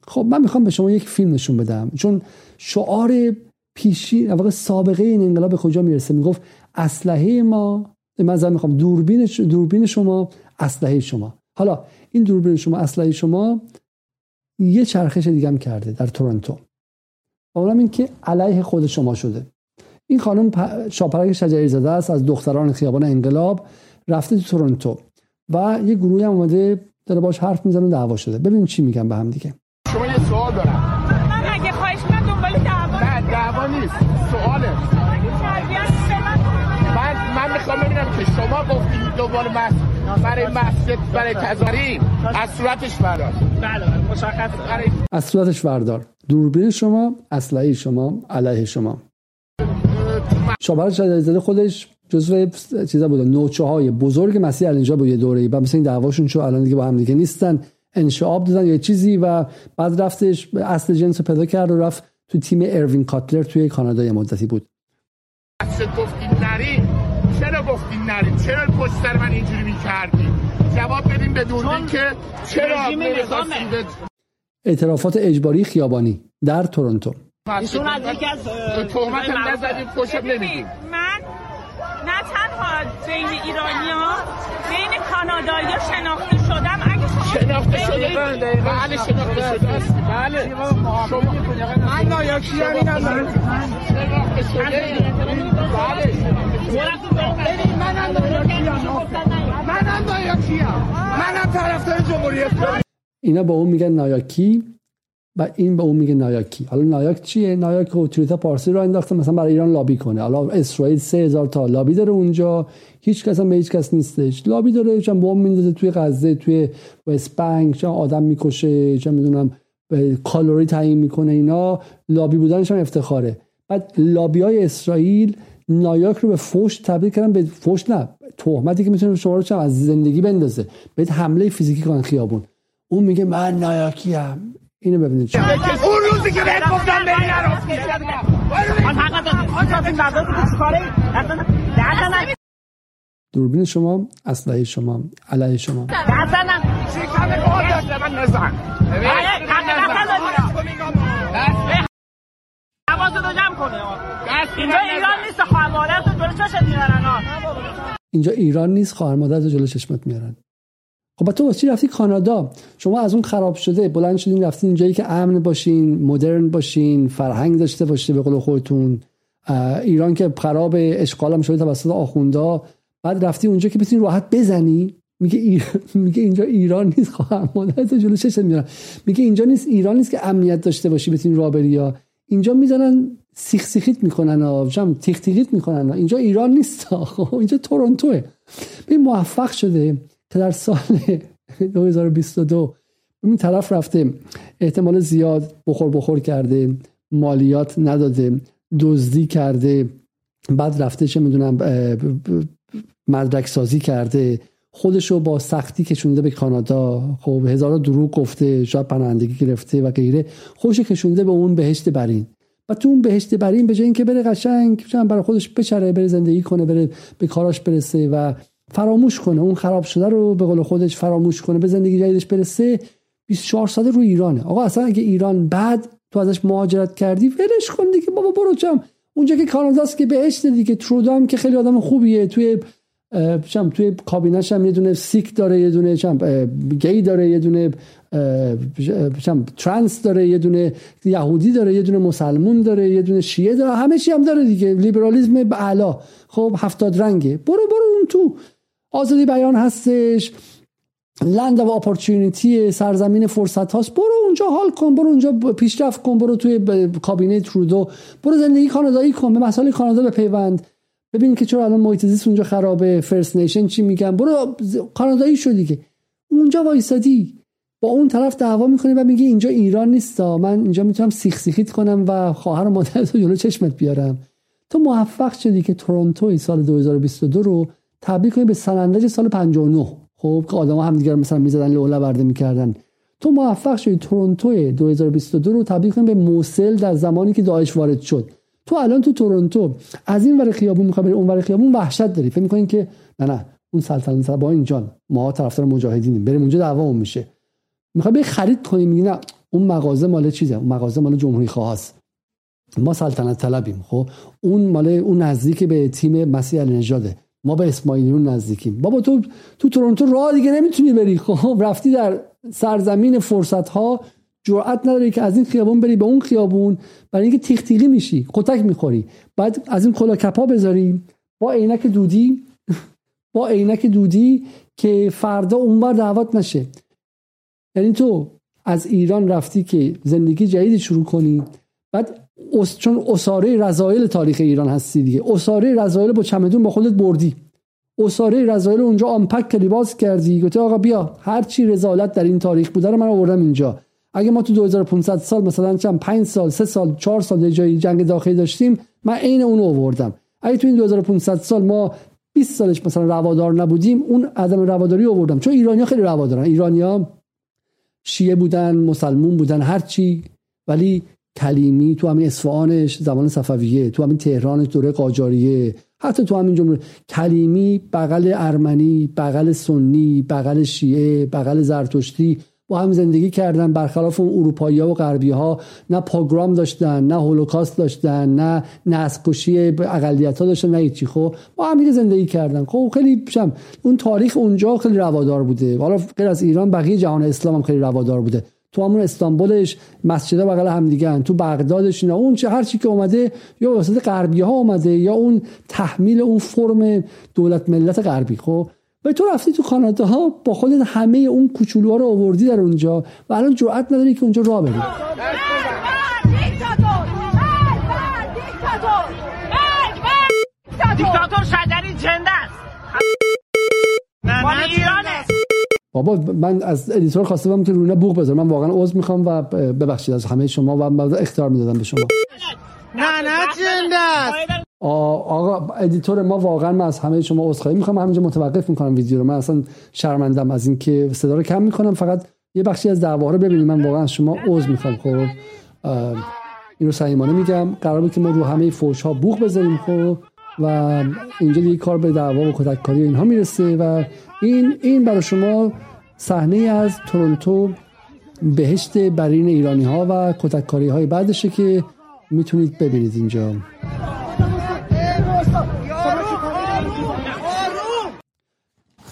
خب من می‌خوام به شما یک فیلم نشون بدم. چون شعار پیشی واقع سابقه این انقلاب کجا می‌رسه؟ می‌گفت اسلحه ما من می‌خوام دوربین دوربین شما اسلحه شما. حالا این دوربین شما اسلحه شما یه چرخش دیگه هم کرده در تورنتو. اونم این که علیه خود شما شده. این خانم شاپرک شجری زده است از دختران خیابان انقلاب رفته تو تورنتو و یه گروهی هم اومده داره باش حرف می‌زنه و دعوا شده. ببینیم چی میگن به هم دیگه. شما یه سوال دارم. من اگه خواهش من دنبال دعوا نه دعوا نیست سواله. من من می‌خوام ببینم که شما گفتید دنبال مسجد برای مسجد برای تظاهری از صورتش بردار. بله مشخص از صورتش بردار. دوربین شما اسلحه شما علیه شما. شابر زاده خودش جزو چیزا بودن نوچه های بزرگ مسیح الانجا بود یه دوره و مثلا این دعواشون شو الان دیگه با هم دیگه نیستن انشعاب دادن یه چیزی و بعد رفتش اصل جنس رو پیدا کرد و رفت تو تیم اروین کاتلر توی کانادا یه مدتی بود. گفتین نری؟ چرا گفتین نری؟ چرا پشت سر من اینجوری می‌کردی؟ جواب بدین به دوربین که چرا اعترافات اجباری خیابانی در تورنتو. ایشون از یکی از تهمت نزدید پشت نمی‌دید من نه تنها بین ایرانی ها بین کانادایی شناخته شدم. اگه شما شناخته شده بله شناخته شده است بله. شما من نایاکی هم اینم شناخته شده بله. منم نایاکی منم نایاکی منم طرفدار جمهوری اسلامی اینا با اون میگن نایاکی. و این به اون میگه نایاکی. حالا نایاک چیه؟ نایاک اوتوریتا پارسی رو انداخته مثلا برای ایران لابی کنه. حالا اسرائیل سه هزار تا لابی داره اونجا. هیچ کس هم به هیچ کس نیستش. لابی داره چون بمب میندازه توی غزه توی وست بانک چون آدم می‌کشه چون می‌دونم کالوری تعیین می‌کنه اینا. لابی بودنش هم افتخاره. بعد لابی های اسرائیل نایاک رو به فوش تبدیل کردن به فوش نه تهمتی که می‌تونه شما رو از زندگی بندازه. به حمله فیزیکی کنن خیابون. اون میگه من نایاکی هم اینو ببینید اون روزی که بهت گفتم بری نرفتی دوربین شما اسلحه شما علیه شما. اینجا ایران نیست خواهر مادر تو جلو چشت میارن اینجا ایران نیست خواهر مادر تو جلو چشمت میارن. خب تو واسه رفتی کانادا. شما از اون خراب شده بلند شدین رفتین جایی که امن باشین مدرن باشین فرهنگ داشته باشه به قول خودتون. ایران که خراب اشغال هم شده توسط آخوندا. بعد رفتی اونجا که بتونی راحت بزنی. میگه ایر... میگه اینجا ایران نیست. خواهم مادر تو جلو چش میارن میگه اینجا نیست ایران نیست که امنیت داشته باشی بتونی راه بری یا. اینجا می‌زنن سیخ سیخیت می‌کنن ها جام تیخ تیخیت می‌کنن اینجا ایران نیست خب اینجا تورنتوه. این موفق شده. که در سال 2022 این طرف رفته احتمال زیاد بخور بخور کرده مالیات نداده دزدی کرده بعد رفته چه می‌دونم مدرک سازی کرده خودشو با سختی کشونده به کانادا. خب هزارا دروغ گفته شاید پناهندگی گرفته و غیره. خودش کشونده به اون بهشت برین. و تو اون بهشت برین به جای اینکه بره قشنگ برای خودش بچره بره زندگی کنه بره به کاراش برسه و فراموش کنه. اون خراب شده رو به قول خودش فراموش کنه. به زندگی جدیدش برسه 24 ساله رو ایرانه. آقا اصلا اگه ایران بعد تو ازش مهاجرت کردی ولش کن دیگه. بابا برو چم اونجا که کاناداست که بهشت دیگه ترودو هم که خیلی آدم خوبیه. توی چم توی کابینش هم یه دونه سیک داره یه دونه چم گی داره یه دونه چم ترانس داره یه دونه یهودی داره یه دونه مسلمون داره یه دونه شیعه داره. همه چی هم داره دیگه. لیبرالیسم به خب هفتاد رنگه. برو برو اون تو. آزادی بیان هستش. land of opportunity سرزمین فرصت هاست. برو اونجا حال کن برو اونجا پیشرفت کن برو توی کابینه ترودو. برو زندگی کانادایی کن به مسائل کانادا پیوند ببین که چرا الان محیط زیست اونجا خرابه. First Nation چی میگن؟ برو کانادایی شدی که اونجا وایسادی. با اون طرف دعوا می‌کنی و میگی اینجا ایران نیستا. من اینجا می‌تونم سیخ سیخیت کنم و خواهر و تو جلو چشمت بیارم. تو موفق شدی که تورنتو سال 2022 رو تبدیل کنی به سنندج سال 59 خب که آدما هم دیگر مثلا می‌زدن لوله برده می‌کردن. تو موفق شدی تورنتو 2022 رو تبدیل کنی به موسل در زمانی که داعش وارد شد. تو الان تو تورنتو از این ور خیابون می‌خوای بری اون ور خیابون وحشت داری. فکر می‌کنین که نه نه اون سلطنت با اینجان ما طرفدار مجاهدینیم. بریم اونجا دعوامون میشه. می‌خوای بری خرید کنی میگی نه اون مغازه مال چیزه؟ اون مغازه مال جمهوری خواست ما سلطنت طلبیم خب؟ اون مال اون نزدیک به تیم مسیح نژاده ما به اسماعیلیون نزدیکیم. بابا تو تو تورنتو راه دیگه نمی‌تونی بری. خب رفتی در سرزمین فرصت ها جرأت نداری که از این خیابون بری به اون خیابون. برای اینکه تیخ تیغی میشی کتک می‌خوری. بعد از این کلا کپا بذاری. با عینک دودی با عینک دودی که فردا اونور دعوت نشه. یعنی تو از ایران رفتی که زندگی جدید شروع کنی. بعد چون اساره رضایل تاریخ ایران هستی دیگه. اساره رضایل با چمدون با خودت بردی. اساره رضایل اونجا آنپک لباس کردی گفتی آقا بیا هر چی رضالت در این تاریخ بوده رو من آوردم اینجا. اگه ما تو 2500 سال مثلا چند 5 سال 3 سال 4 سال جای جنگ داخلی داشتیم من عین اون آوردم. اگه تو این 2500 سال ما 20 سالش مثلا روادار نبودیم اون عدم رواداری آوردم. چون ایرانیا خیلی روادارن. ایرانیا شیعه بودن مسلمون بودن هر چی. ولی کلیمی تو همین اصفهانش زمان صفویه تو همین تهرانش دوره قاجاریه. حتی تو همین جمهوری کلیمی بغل ارمنی بغل سنی بغل شیعه بغل زرتشتی با هم زندگی کردن برخلاف اون اروپایی ها و غربی ها نه پاگرام داشتن نه هولوکاست داشتن نه نسل اقلیت ها داشتن نه هیچی. خب با هم زندگی کردن. خب خیلی شم. اون تاریخ اونجا خیلی روادار بوده. حالا غیر از ایران بقیه جهان اسلام هم خیلی روادار بوده. تو همون استانبولش مسجدها بغل هم دیگه تو بغدادش اینا اون چه هر چی که اومده یا وسط غربی ها اومده یا اون تحمیل اون فرم دولت ملت غربی خب و تو رفتی تو کانادا ها با خودت همه اون کوچولوها رو آوردی در اونجا و الان جرئت نداری که اونجا راه بری دیکتاتور شجری جنده است بابا من از editor خواسته بودم که رونه بوق بذارم من واقعا عذر می‌خوام و ببخشید از همه شما و اختیار می‌دادم به شما. نه نه جنده آقا editor ما واقعا من از همه شما عذرخواهی می‌خوام. همینجا متوقف می‌کنم ویدیو رو. من اصلا شرمندم از اینکه صدا رو کم می‌کنم. فقط یه بخشی از دعوا رو ببینید. من واقعا از شما عذر می‌خوام. خب این رو صمیمانه میگم. قراره که ما رو همه فوش ها بوخ بذاریم خب و اینجا دیگه کار به دعوا و کتککاری اینها می‌رسه و این این برای شما صحنه از تورنتو بهشت برین ایرانی ها و کتککاری های بعدشه که می‌تونید ببینید اینجا.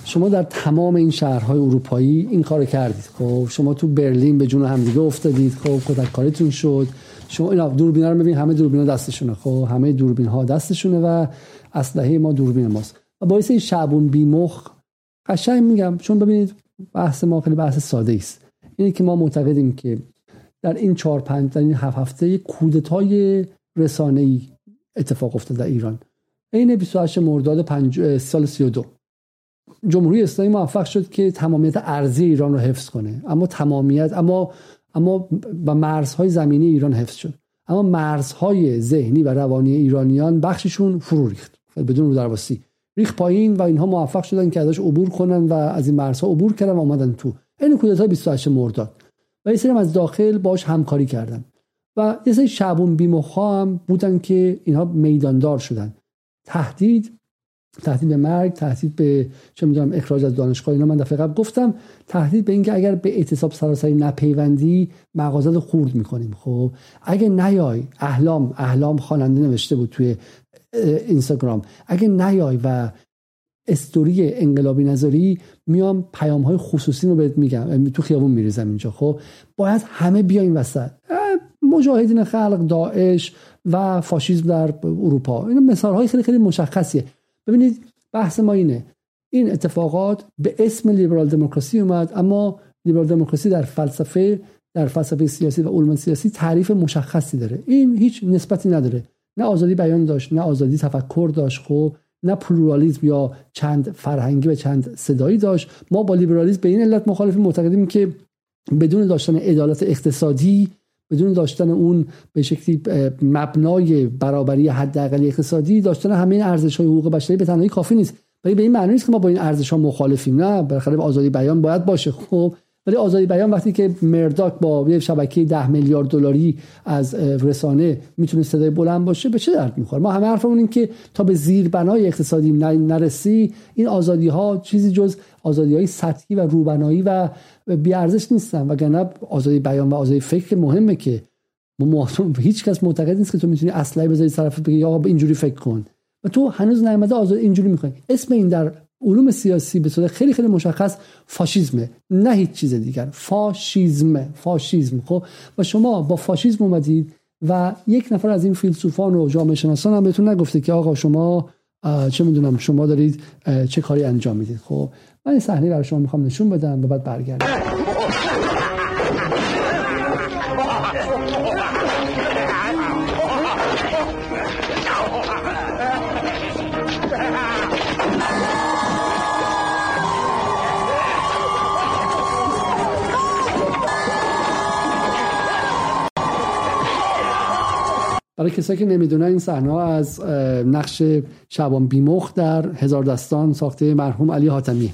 شما در تمام این شهرهای اروپایی این کار کردید. خب شما تو برلین به جون همدیگه افتادید. خب کارتون شد. شما اینا دوربینا رو ببین همه دوربینا دستشونه. خب همه دوربین ها دستشونه و اسلحه ما دوربین ماست. و باعث این شعبون بیمخ قشنگ میگم. چون ببینید بحث ما خیلی بحث ساده است اینه که ما معتقدیم که در این چهار پنج در این هفت هفته کودتای رسانه‌ای اتفاق افتاد در ایران. عین 28 مرداد سال 32 جمهوری اسلامی موفق شد که تمامیت ارزی ایران رو حفظ کنه. اما تمامیت اما اما با مرزهای زمینی ایران حفظ شد. اما مرزهای ذهنی و روانی ایرانیان بخششون فرو ریخت. بدون رو درواسی. ریخ پایین و اینها موفق شدن که ازش عبور کنن و از این مرزها عبور کردن و آمدن تو. این کودتا 28 مرداد. و یه سری از داخل باش همکاری کردن. و یه سری شعبون بیمخا هم بودن که اینها میداندار شدن. تهدید تهدید به مرگ تهدید به چه می‌دونم اخراج از دانشگاه اینا. من دفعه قبل گفتم تهدید به اینکه اگر به اعتصاب سراسری نپیوندی مغازه خورد می‌کنیم. خب اگه نیای احلام احلام خواننده نوشته بود توی اینستاگرام. اگه نیای و استوری انقلابی نظری میام پیام های خصوصی رو بهت میگم. تو خیابون میریزم اینجا. خب باید همه بیاین وسط. مجاهدین خلق داعش و فاشیسم در اروپا. این مثال های خیلی خیلی مشخصیه. ببینید بحث ما اینه. این اتفاقات به اسم لیبرال دموکراسی اومد اما لیبرال دموکراسی در فلسفه در فلسفه سیاسی و علوم سیاسی تعریف مشخصی داره. این هیچ نسبتی نداره. نه آزادی بیان داشت نه آزادی تفکر داشت خب. نه پلورالیزم یا چند فرهنگی و چند صدایی داشت. ما با لیبرالیسم به این علت مخالفیم معتقدیم که بدون داشتن عدالت اقتصادی بدون داشتن اون به شکلی مبنای برابری حداقلی اقتصادی داشتن همه این ارزش های حقوق بشری به تنهایی کافی نیست. ولی به این معنی نیست که ما با این ارزش ها مخالفیم. نه بالاخره آزادی بیان باید باشه. خب ولی آزادی بیان وقتی که مرداک با یه شبکه ده میلیارد دلاری از رسانه می‌تونه صدای بلند باشه به چه درد می‌خوره؟ ما همه حرفمون این که تا به زیر بنای اقتصادی نرسی این آزادی ها چیزی جز آزادی های سطحی و روبنایی و ارزش نیستن. وگرنه آزادی بیان و آزادی فکر مهمه که ما هیچ کس معتقد نیست که تو می‌تونی اسلحه بذاری طرف بگی یا اینجوری فکر کن. و تو هنوز نیامده آزاد اینجوری می‌خوای. اسم این در علوم سیاسی به صورت خیلی خیلی مشخص فاشیزمه نه هیچ چیز دیگر. فاشیزم فاشیزم. خب و شما با فاشیزم اومدید و یک نفر از این فیلسوفان و جامعه شناسان هم بهتون نگفته که آقا شما چه می‌دونم شما دارید چه کاری انجام می‌دید. خب من این صحنه برای شما می‌خوام نشون بدم و بعد برگردم. برای کسایی که نمی‌دونن این صحنه از نقش شبان بیمخ در هزار دستان ساخته مرحوم علی حاتمی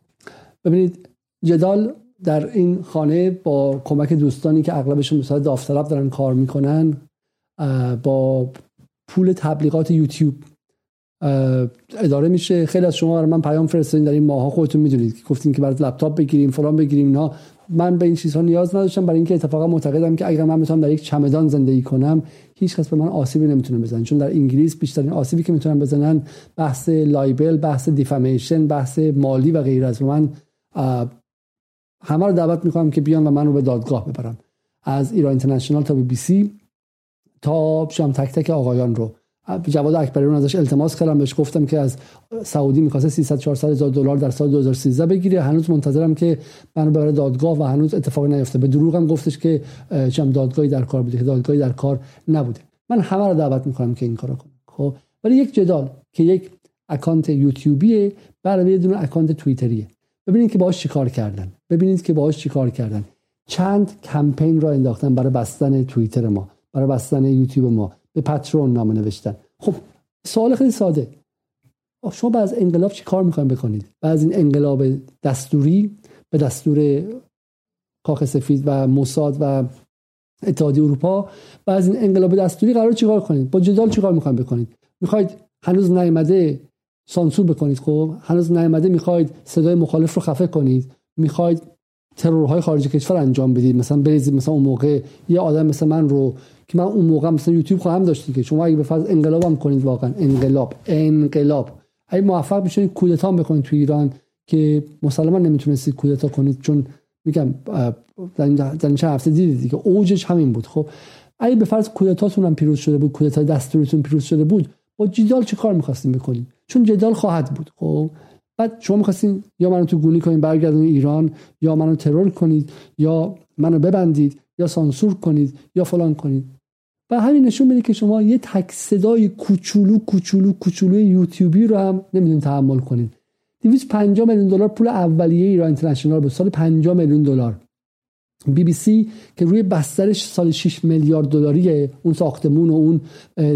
ببینید جدال در این خانه با کمک دوستانی که اغلبشون به صورت داوطلب دارن کار می‌کنن با پول تبلیغات یوتیوب اداره میشه. خیلی از شما برای من پیام فرستادین در این ماها خودتون می‌دونید که گفتین که برای لپتاپ بگیریم فلان بگیریم اینا. من به این چیزها نیاز نداشتم برای اینکه اتفاقا معتقدم که اگر من بتونم در یک چمدان زندگی کنم هیچ کس به من آسیبی نمی‌تونه بزنه. چون در انگلیس بیشترین آسیبی که می‌تونن بزنن بحث لایبل بحث دیفامیشن بحث مالی و غیره است. من همه رو دعوت می‌کنم که بیان و من رو به دادگاه ببرم از ایران اینترنشنال تا بی بی سی تا شام تک تک آقایان رو. جواد اکبریان ازش التماس کردم بهش گفتم که از سعودی می‌خواسته 300 400 هزار دلار در سال 2013 بگیره. هنوز منتظرم که منو ببره دادگاه و هنوز اتفاقی نیفته. به دروغم گفتش که چم دادگاهی در کار بوده که دادگاهی در کار نبوده. من همه رو دعوت می‌کنم که این کارو کنم. خب؟ ولی یک جدال که یک اکانت یوتیوبیه برای یه دونه اکانت توییتریه. ببینید که باهاش چیکار کردن. ببینید که باهاش چیکار کردن. چند کمپین را انداختن برای بستن توییتر ما برای بستن یوتیوب ما به پترون نامه نوشتن. خب سوال خیلی ساده. شما بعد از انقلاب چی کار می‌خوایم بکنید؟ بعد از این انقلاب دستوری به دستور کاخ سفید و موساد و اتحادیه اروپا و از این انقلاب دستوری قرار چیکار کنید؟ با جدال چیکار می‌خوایم بکنید؟ می‌خواید هنوز نیامده سانسور بکنید. خب هنوز نیامده می‌خواید صدای مخالف رو خفه کنید. می‌خواید ترورهای خارج کشور انجام بدید. مثلا بریزید مثلا اون موقع یه آدم مثل من رو که من اون موقع مثلا یوتیوب خواهم داشتی که شما اگه به فرض انقلاب هم کنید واقعا. انقلاب انقلاب. اگه موفق بشید کودتا بکنید تو ایران که مسلما نمی‌تونستید کودتا کنید. چون میگم در چند هفته دیدید که اوجش همین بود. خب اگه به فرض کودتاتون هم پیروز شده بود کودتای دستوریتون پیروز شده بود با جدال چه کار می‌خواستیم بکنید چون جدال خواهد بود. خب بعد شما می‌خواستین یا منو تو گونی کنید برگردون ایران یا منو ترور کنید یا منو ببندید یا سانسور کنید یا فلان کنید. و همین نشون میده که شما یه تک صدای کوچولو کوچولو کوچولو یوتیوبی رو هم نمی‌دونید تحمل کنید 250 میلیون دلار پول اولیه ایران اینترنشنال بود. سال 50 میلیون دلار. بی بی سی که روی بسترش سال 6 میلیارد دلاریه اون ساختمون و اون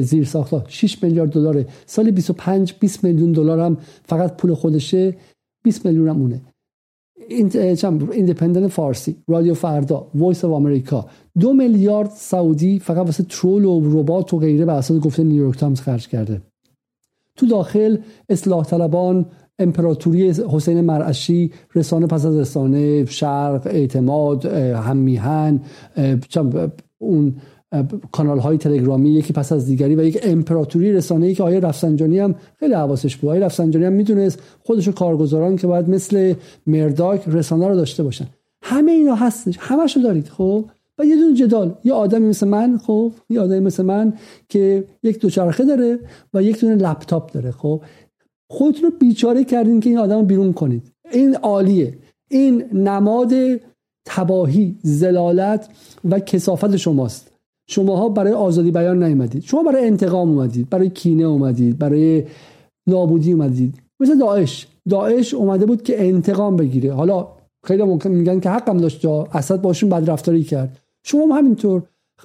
زیر ساختا 6 میلیارد دلاره. سال 25 20 میلیون دلار هم فقط پول خودشه 20 میلیون هم اونه. ایندیپندنت فارسی رادیو فردا Voice of America دو میلیارد سعودی فقط واسه troll و ربات و غیره به اساس گفته نیویورک تایمز خرج کرده. تو داخل اصلاح طلبان امپراتوری حسین مرعشی رسانه پس از رسانه شرق اعتماد هممیهن اون کانال های تلگرامی یکی پس از دیگری و یک امپراتوری رسانه‌ای که آیه رفسنجانی هم خیلی حواسش بود. آیه رفسنجانی هم می‌دونست خودشو کارگزاران که باید مثل مرداک رسانه رو داشته باشن. همه اینا هستش. همشو دارید خب؟ و یه دونه جدال. یه آدمی مثل من خب؟ یه آدمی مثل من که یک دوچرخه داره و یک دونه لپتاپ داره خب؟ خودتون رو بیچاره کردین که این آدم رو بیرون کنید. این عالیه. این نماد تباهی زلالت و کسافت شماست. شماها برای آزادی بیان نیومدید. شما برای انتقام اومدید برای کینه اومدید برای نابودی اومدید. مثل داعش. داعش اومده بود که انتقام بگیره. حالا خیلی ممکن میگن که حقم داشت. اسد باشون بد رفتاری کرد. شما هم همینطور.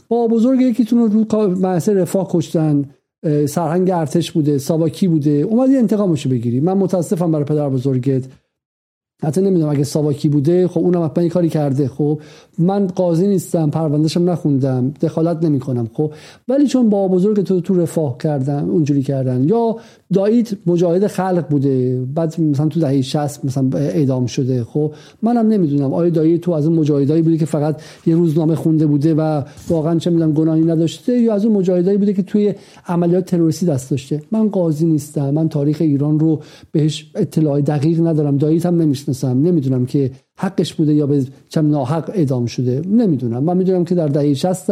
با بزرگ یکیتون رو رو رفاه کشتن. سرهنگ ارتش بوده ساواکی بوده اومدی انتقامشو بگیری. من متاسفم برای پدر بزرگت. حتی نمی‌دونم اگه ساواکی بوده خب اونم حتما کاری کرده. خب من قاضی نیستم پروندهشم نخوندم دخالت نمی‌کنم. خب ولی چون با بزرگ تو تو رفاه کردن اونجوری کردن یا داییت مجاهد خلق بوده بعد مثلا تو دهه 60 مثلا اعدام شده. خب منم نمی‌دونم آیا دایی تو از اون مجاهدایی بوده که فقط یه روزنامه خونده بوده و واقعا چه می‌دونم گناهی نداشته یا از اون مجاهدایی بوده که توی عملیات تروریستی دست داشته؟ من قاضی نیستم من تاریخ ایران رو بهش اطلاع دقیق ندارم. داییت هم نمی‌شناسم نمی‌دونم که حقش بوده یا به چم ناحق اعدام شده. نمی‌دونم. من می‌دونم که در دهه 60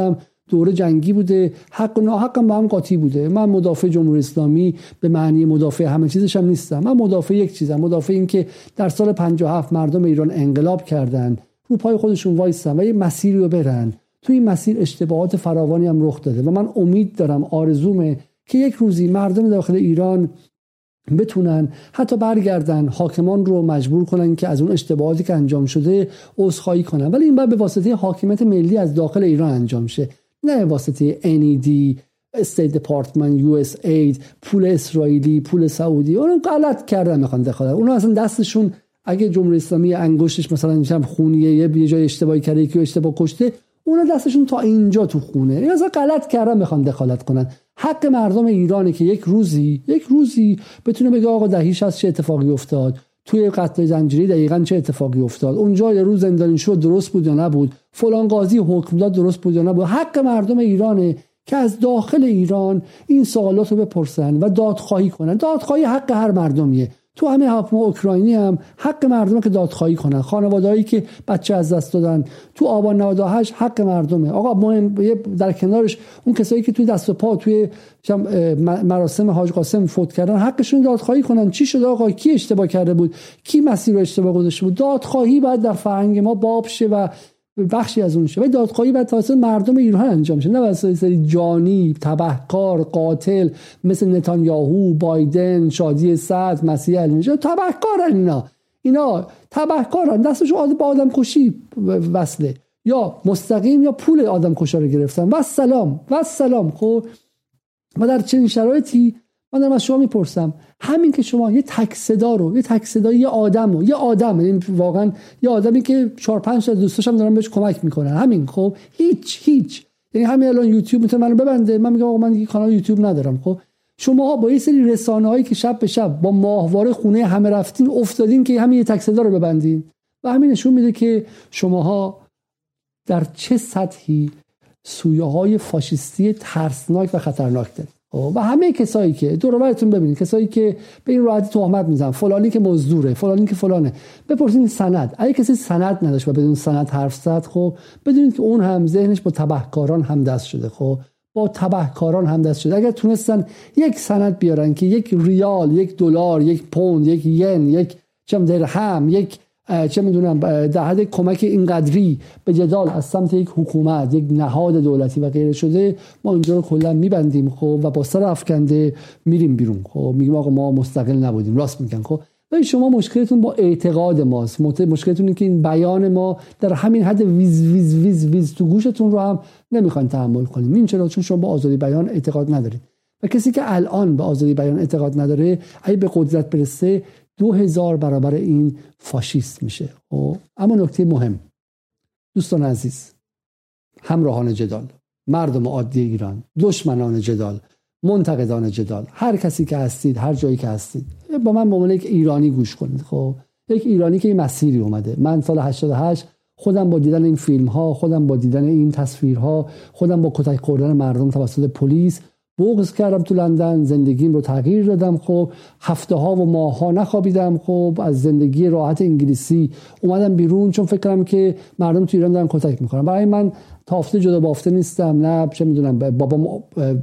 دوره جنگی بوده. حق و ناحق با هم قاطی بوده. من مدافع جمهوری اسلامی به معنی مدافع همه چیزش هم نیستم. من مدافع یک چیزم. مدافع این که در سال 57 مردم ایران انقلاب کردن. رو پای خودشون وایستن و یه مسیری رو برن. تو این مسیر اشتباهات فراوانی هم رخ داده و من امید دارم آرزومه که یک روزی مردم داخل ایران بتونن حتی برگردن حاکمان رو مجبور کنن که از اون اشتباهاتی که انجام شده عذرخواهی کنن. ولی این باید به واسطه حاکمیت ملی از داخل ایران انجام شه. نه واسطه NED State Department USAID پول اسرائیلی پول سعودی. اون غلط کردن می‌خوان دخالت. اون اصلا دستشون اگه جمهوری اسلامی انگشتش مثلا میشم خونیه یه جای اشتباهی کرده که اشتباه کشته اون دستشون تا اینجا تو خونه. این اصلا غلط کردن می‌خوان دخالت کنن. حق مردم ایرانه که یک روزی یک روزی بتونه بگه آقا دهیش از چه اتفاقی افتاد؟ توی قتل زنجیری دقیقا چه اتفاقی افتاد؟ اونجا یه روز زندانی شد درست بود یا نبود؟ فلان قاضی حکم داد درست بود یا نبود؟ حق مردم ایرانه که از داخل ایران این سوالات رو بپرسن و دادخواهی کنن. دادخواهی حق هر مردمیه. تو همه حکم اوکراینی هم حق مردم که دادخواهی کنن. خانوادهایی که بچه از دست دادن. تو آبان 98 حق مردمه. آقا مهم در کنارش اون کسایی که توی دست و پا توی مراسم حاج قاسم فوت کردن حقشون دادخواهی کنن. چی شده آقا؟ کی اشتباه کرده بود؟ کی مسیر رو اشتباه گذاشته بود؟ دادخواهی باید در فرهنگ ما باب شه و بخشی از اون شه و دادخواهی باید توسط مردم ایران انجام شه نه واسه سری جانی تبهکار قاتل مثل نتانیاهو بایدن شادی صد مسیح علی تبهکارن اینا. اینا تبهکارن دستشون با آدم کشی وصله. یا مستقیم یا پول آدم کشا رو گرفتن. و سلام. و سلام. خب و در چنین شرایطی من دارم از شما می‌پرسم. همین که شما یه تک صدا رو یه تک صدا یه آدم رو یه آدم این واقعا یه آدمی که چهار پنج تا دوستاشم دارن بهش کمک می‌کنن. همین خب؟ هیچ هیچ. یعنی همین الان یوتیوب می‌تونه منو ببنده. من میگم آقا من کانال یوتیوب ندارم خب؟ شما با یه سری رسانه هایی که شب به شب با ماهواره خونه همه رفتین افتادین که همین یه تک صدا رو ببندین. و همین نشون میده که شماها در چه سطحی سویه های فاشیستی ترسناک و خطرناک دارید. و همه کسایی که دور براتون ببینید. کسایی که به این راحتی تهمت می‌زنن. فلانی که مزدوره فلانی که فلانه. بپرسید سند. اگه کسی سند نداشت و بدون سند حرف زد خب بدونید که اون هم ذهنش با تبهکاران هم دست شده. خب با تبهکاران هم دست شده. اگر تونستن یک سند بیارن که یک ریال یک دلار یک پوند یک ین یک چم درهم یک چه می‌دونم در حد کمک اینقدری به جدال از سمت یک حکومت یک نهاد دولتی و غیره شده ما اینجا رو کلا میبندیم خب و با سر افکنده میریم بیرون. خب میگیم آقا ما مستقل نبودیم راست میگن. خب ولی شما مشکلتون با اعتقاد ماست. مشکلتون اینه که این بیان ما در همین حد ویز ویز ویز ویز تو گوشتون رو هم نمی‌خواین تحمل کنیم این چرا؟ چون شما با آزادی بیان اعتقاد ندارید. و کسی که الان به آزادی بیان اعتقاد نداره اگه به قدرت برسه دو هزار برابر این فاشیست میشه. خب؟ اما نکته مهم. دوستان عزیز همراهان جدال مردم عادی ایران دشمنان جدال منتقدان جدال هر کسی که هستید هر جایی که هستید با من به یک ایرانی گوش کنید. خب یک ایرانی که این مسیری اومده. من سال 88 خودم با دیدن این فیلم ها خودم با دیدن این تصویرها خودم با کتک خوردن مردم توسط پلیس بغض کردم تو لندن زندگیم رو تغییر دادم. خب هفته ها و ماه ها نخوابیدم. خب از زندگی راحت انگلیسی اومدم بیرون چون فکر کردم که مردم تو ایران دارن کتک می‌کنن. برای من تافته جدا بافته نیستم. نه چه می‌دونم بابام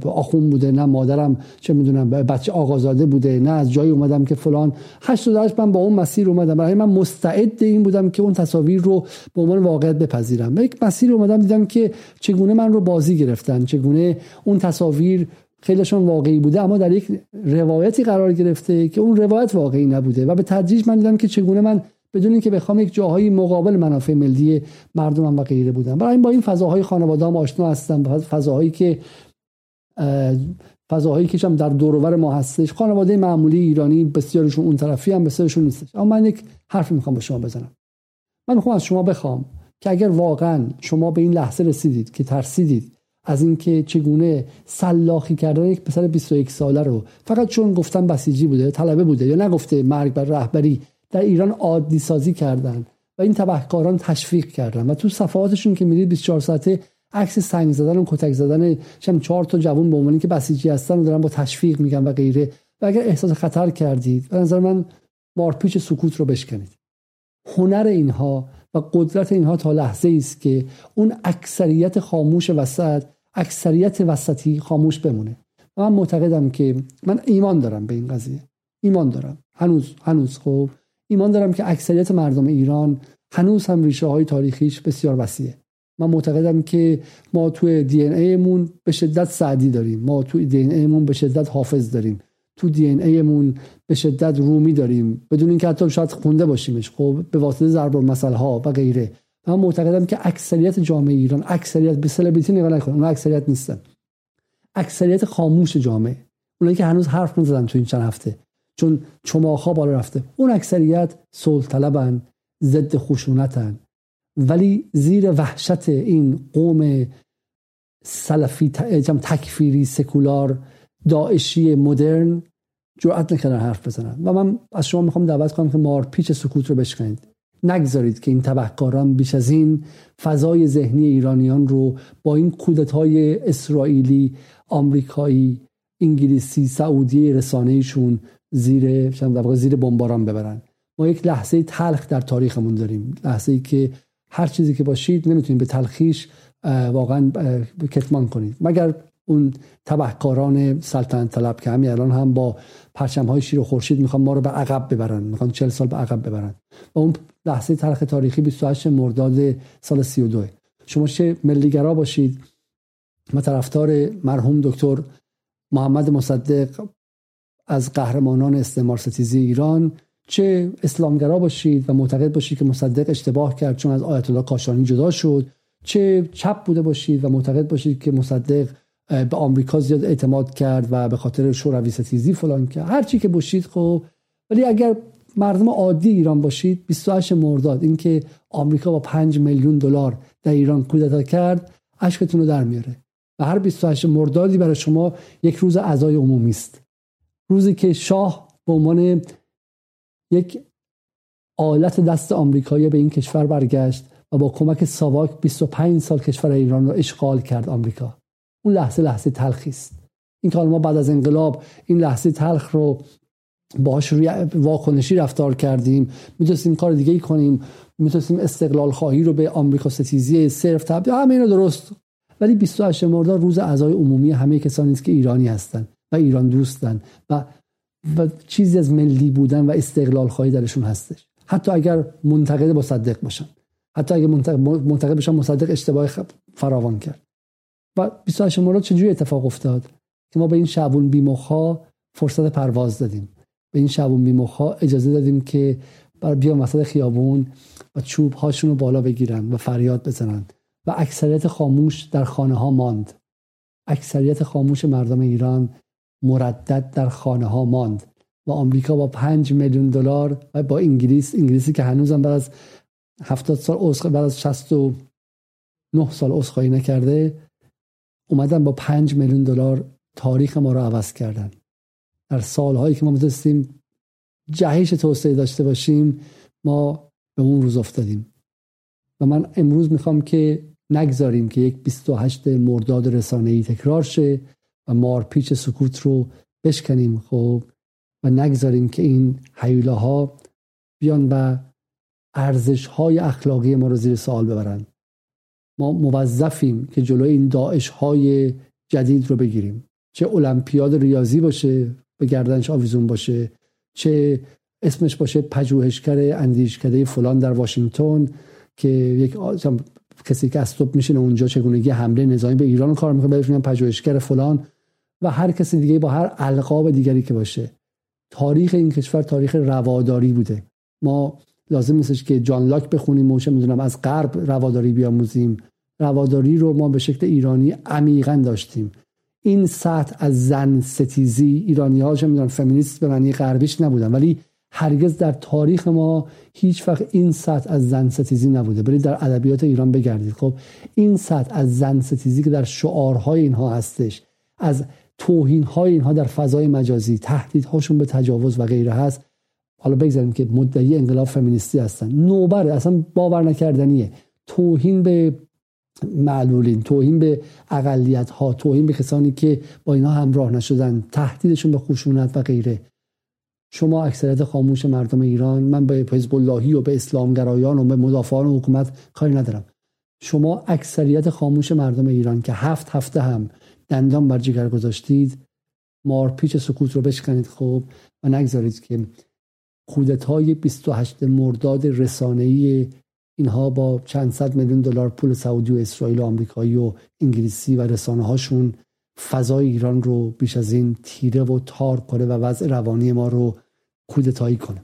آخون بوده نه مادرم چه می‌دونم بچه آقازاده بوده نه از جایی اومدم که فلان. 88 من با اون مسیر اومدم. برای من مستعد این بودم که اون تصاویر رو به عنوان واقعیت بپذیرم. یک مسیر اومدم دیدم که چگونه من رو بازی گرفتن چگونه اون تصاویر خیلیشون واقعی بوده اما در یک روایتی قرار گرفته که اون روایت واقعی نبوده. و به تدریج من دیدم که چگونه من بدون اینکه بخوام یک جاهایی مقابل منافع ملی مردمم و غیره بودم. برای این با این فضاهای خانواده هم آشنا هستم فضاهایی که فضاهایی که در دورور ما هستش. خانواده معمولی ایرانی بسیارشون اون طرفی هم بسیارشون نیستش. اما من یک حرفی می‌خوام با شما بزنم. من می‌خوام از شما بخوام که اگر واقعا شما به این لحظه رسیدید که ترسیدید از اینکه چگونه سلاخی کردن یک پسر 21 ساله رو فقط چون گفتن بسیجی بوده طلبه بوده یا نگفته مرگ بر رهبری در ایران عادی سازی کردن و این تبهکاران تشویق کردن و تو صفحاتشون که میرید 24 ساعته عکس سنگ زدن و کتک زدن چم چهار تا جوون به که بسیجی هستن و دارن با تشویق میگن و غیره. و اگر احساس خطر کردید به نظر من مارپیچ سکوت رو بشکنید. هنر اینها و قدرت اینها تا لحظه است که اون اکثریت خاموش وسط اکثریت وسطی خاموش بمونه. و من معتقدم که من ایمان دارم به این قضیه. ایمان دارم. هنوز هنوز خب ایمان دارم که اکثریت مردم ایران هنوز هم ریشه های تاریخیش بسیار وسیعه. من معتقدم که ما توی دی ان ایمون به شدت سعدی داریم. ما توی دی ان ایمون به شدت حافظ داریم. تو دی ان ایمون به شدت رومی داریم. بدون اینکه حتی شاید خونده باشیمش. خب به واسطه ضرب المثل ها و غیره. من معتقدم که اکثریت جامعه ایران اکثریت به سلبریتی نگاه نکنه اون اکثریت نیستن. اکثریت خاموش جامعه. اونایی که هنوز حرف نزدن تو این چند هفته چون چماخا بالا رفته. اون اکثریت صلح طلبن ضد خشونتن. ولی زیر وحشت این قوم سلفی تکفیری سکولار داعشی مدرن جرأت نکردن حرف بزنن. و من از شما می‌خوام دعوت کنم که مار پیچ سکوت رو بشکنید. نگذارید که این تبهکاران بیش از این فضای ذهنی ایرانیان رو با این کودتای اسرائیلی آمریکایی انگلیسی سعودی رسانهشون زیر زیر بمباران ببرن. ما یک لحظه تلخ در تاریخمون داریم. لحظه ای که هر چیزی که باشید نمی‌تونید به تلخیش واقعا کتمان کنید. مگر اون تبهکاران سلطنت طلب که همین الان هم با پرچم های شیر و خورشید می‌خوان ما رو به عقب ببرن. می‌خوان 40 سال به عقب ببرن. و اون لحظه تلخ تاریخی 28 مرداد سال 32 شما چه ملیگرا باشید؟ ما طرفدار مرحوم دکتر محمد مصدق از قهرمانان استعمار ستیزی ایران. چه اسلامگرا باشید و معتقد باشید که مصدق اشتباه کرد چون از آیت الله کاشانی جدا شد؟ چه چپ بوده باشید و معتقد باشید که مصدق به آمریکا زیاد اعتماد کرد و به خاطر شوروی ستیزی فلان کرد؟ هر چی که باشید خب. ولی اگر مردم عادی ایران باشید. 28 مرداد اینکه آمریکا با 5 میلیون دلار در ایران کودتا کرد اشکتون رو در میاره. و هر 28 مردادی برای شما یک روز عزای عمومی است. روزی که شاه به عنوان یک آلت دست آمریکایی به این کشور برگشت و با کمک ساواک 25 سال کشور ایران رو اشغال کرد آمریکا. اون لحظه لحظه تلخی است. این که ما بعد از انقلاب این لحظه تلخ رو باش واکنشی رفتار کردیم. می‌تونستیم کار دیگه ای کنیم. می‌تونستیم استقلال خواهی رو به آمریکا ستیزی صرف تبدیل همه اینا درست. ولی 28 مرداد روز اعضای عمومی همه کسانی است که ایرانی هستند و ایران دوستن و و چیزی از ملی بودن و استقلال خواهی درشون هستش. حتی اگر منتقد مصدق باشن. حتی اگر منتقد باشن مصدق اشتباه فراوان کرد. و 28 مرداد چجوری اتفاق افتاد؟ که ما به این شعبون بیمخها فرصت پرواز دادیم. به این شبون بیمخا اجازه دادیم که بر بیان وسط خیابون و چوب هاشون رو بالا بگیرن و فریاد بزنن. و اکثریت خاموش در خانه ها ماند. اکثریت خاموش مردم ایران مردد در خانه ها ماند. و آمریکا با پنج میلیون دلار و با انگلیس انگلیسی که هنوزم بعد از 70 سال بعد از 69 سال عذرخواهی نکرده اومدن با پنج میلیون دلار تاریخ ما رو عوض کردن. در سالهایی که ما می‌تونستیم جهش توسعه داشته باشیم ما به اون روز افتادیم. و من امروز می‌خوام که نگذاریم که یک 28 مرداد ای تکرار شه و مارپیچ سکوت رو بشکنیم خب؟ و نگذاریم که این حیولاها بیان و ارزش های اخلاقی ما رو زیر سوال ببرن. ما موظفیم که جلوی این داعش های جدید رو بگیریم. چه المپیاد ریاضی باشه به گردنش آویزون باشه چه اسمش باشه پژوهشگر اندیشکده فلان در واشنگتن که یک کسی که استوب میشینه اونجا چگونگی حمله نظامی به ایران کار می‌کنه بهش پژوهشگر فلان و هر کسی دیگه با هر القاب دیگری که باشه. تاریخ این کشور تاریخ رواداری بوده. ما لازم نیستش که جان لاک بخونیم و می‌دونم از غرب رواداری بیاموزیم. رواداری رو ما به شکل ایرانی عمیقا داشتیم. این سطح از زن ستیزی ایرانی ها می‌دونم فمینیست به معنی غربیش نبودن. ولی هرگز در تاریخ ما هیچ وقت این سطح از زن ستیزی نبوده. برید در ادبیات ایران بگردید. خب این سطح از زن ستیزی که در شعارهای اینها هستش از توهین های اینها در فضای مجازی تهدیدهاشون به تجاوز و غیره هست. حالا بگذاریم که مدعی انقلاب فمینیستی هستن. نوبره اصلا باور نکردنیه. توهین به معلولین. توهین به اقلیت ها توهین به کسانی که با اینا همراه نشدن تهدیدشون به خشونت و غیره. شما اکثریت خاموش مردم ایران من به حزب اللهی و به اسلامگرایان و به مدافعان حکومت کاری ندارم. شما اکثریت خاموش مردم ایران که هفت هفته هم دندان بر جگر گذاشتید مارپیچ سکوت رو بشکنید خوب و نگذارید که کودتای 28 مرداد رسانه‌ای اینها با چند صد میلیون دلار پول سعودی و اسرائیل و آمریکایی و انگلیسی و رسانه هاشون فضای ایران رو بیش از این تیره و تار کنه و وضع روانی ما رو کودتایی کنه.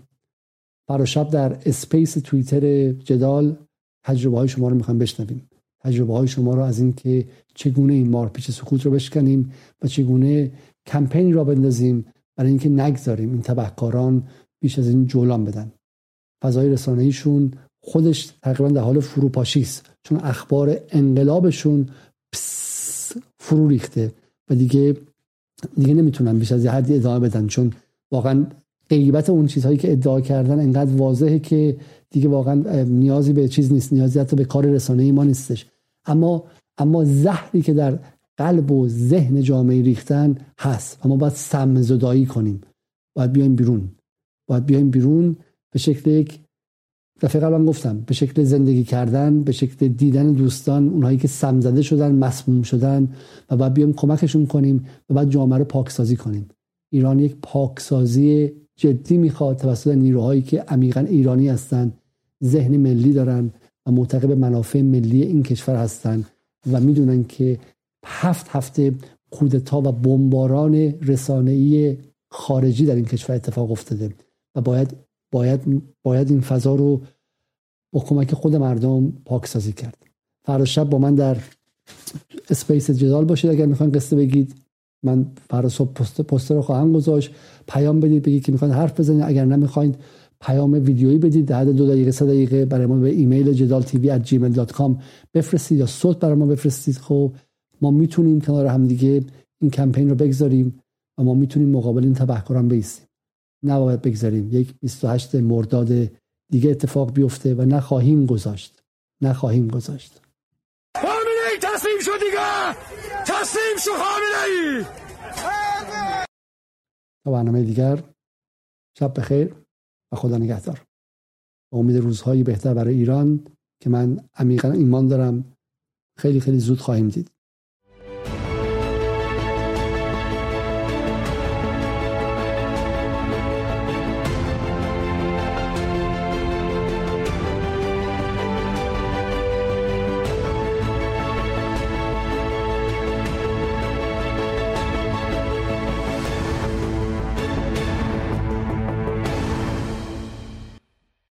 فراشب در اسپیس توییتر جدال تجربه های شما رو می‌خوام بشنویم. تجربه های شما رو از اینکه چگونه این مارپیچ سکوت رو بشکنیم و چگونه کمپینی را بندازیم برای اینکه نگذاریم این تبهکاران بیش از این جولان بدن. فضای رسانه‌ایشون خودش تقریبا در حال فروپاشی است. چون اخبار انقلابشون فرو ریخته و دیگه دیگه نمی‌تونن بیش از حدی ادامه بدن. چون واقعا غیبت اون چیزهایی که ادعا کردن انقدر واضحه که دیگه واقعا نیازی به چیز نیست. نیازی حتی به کار رسانه ما نیستش. اما اما زهری که در قلب و ذهن جامعه ریختن هست و ما باید سمزدایی کنیم. باید بیایم بیرون. باید بیایم بیرون به شکل یک دفعه قبلا گفتم به شکل زندگی کردن به شکل دیدن دوستان اونهایی که سمزده شدن مسموم شدن و باید بیایم کمکشون کنیم و بعد جامعه رو پاکسازی کنیم. ایران یک پاکسازی جدی می‌خواد توسط نیروهایی که عمیقا ایرانی هستند ذهن ملی دارن و معتقد منافع ملی این کشور هستند و می‌دونن که هفت هفته کودتا و بمباران رسانه‌ای خارجی در این کشور اتفاق افتاده و باید باید باید این فضا رو با کمک خود مردم پاکسازی کرد. فردا شب با من در space جدال باشید اگر می‌خواین قصه بگید. من فردا صبح پست, پست رو خواهم گذاشت. پیام بدید بگید که می‌خواین حرف بزنید. اگر نمی‌خواین پیام ویدیویی بدید. در دو دقیقه سه دقیقه برای ما به ایمیل جدال TV gmail.com بفرستید یا صوت برای ما بفرستید. خب ما می‌تونیم کنار هم دیگه این کمپین رو بگذاریم و ما می‌تونیم مقابل این تبهکاران بیستیم. نباید بگذاریم. یک 28 مرداد دیگه اتفاق بیفته و نخواهیم گذاشت. نخواهیم گذاشت. خامنه ای تسلیم شو دیگه! تسلیم شو خامنه ای تا برنامه دیگر شب بخیر و خدا نگهدار. امید روزهایی بهتر برای ایران که من عمیقا ایمان دارم. خیلی خیلی زود خواهیم دید.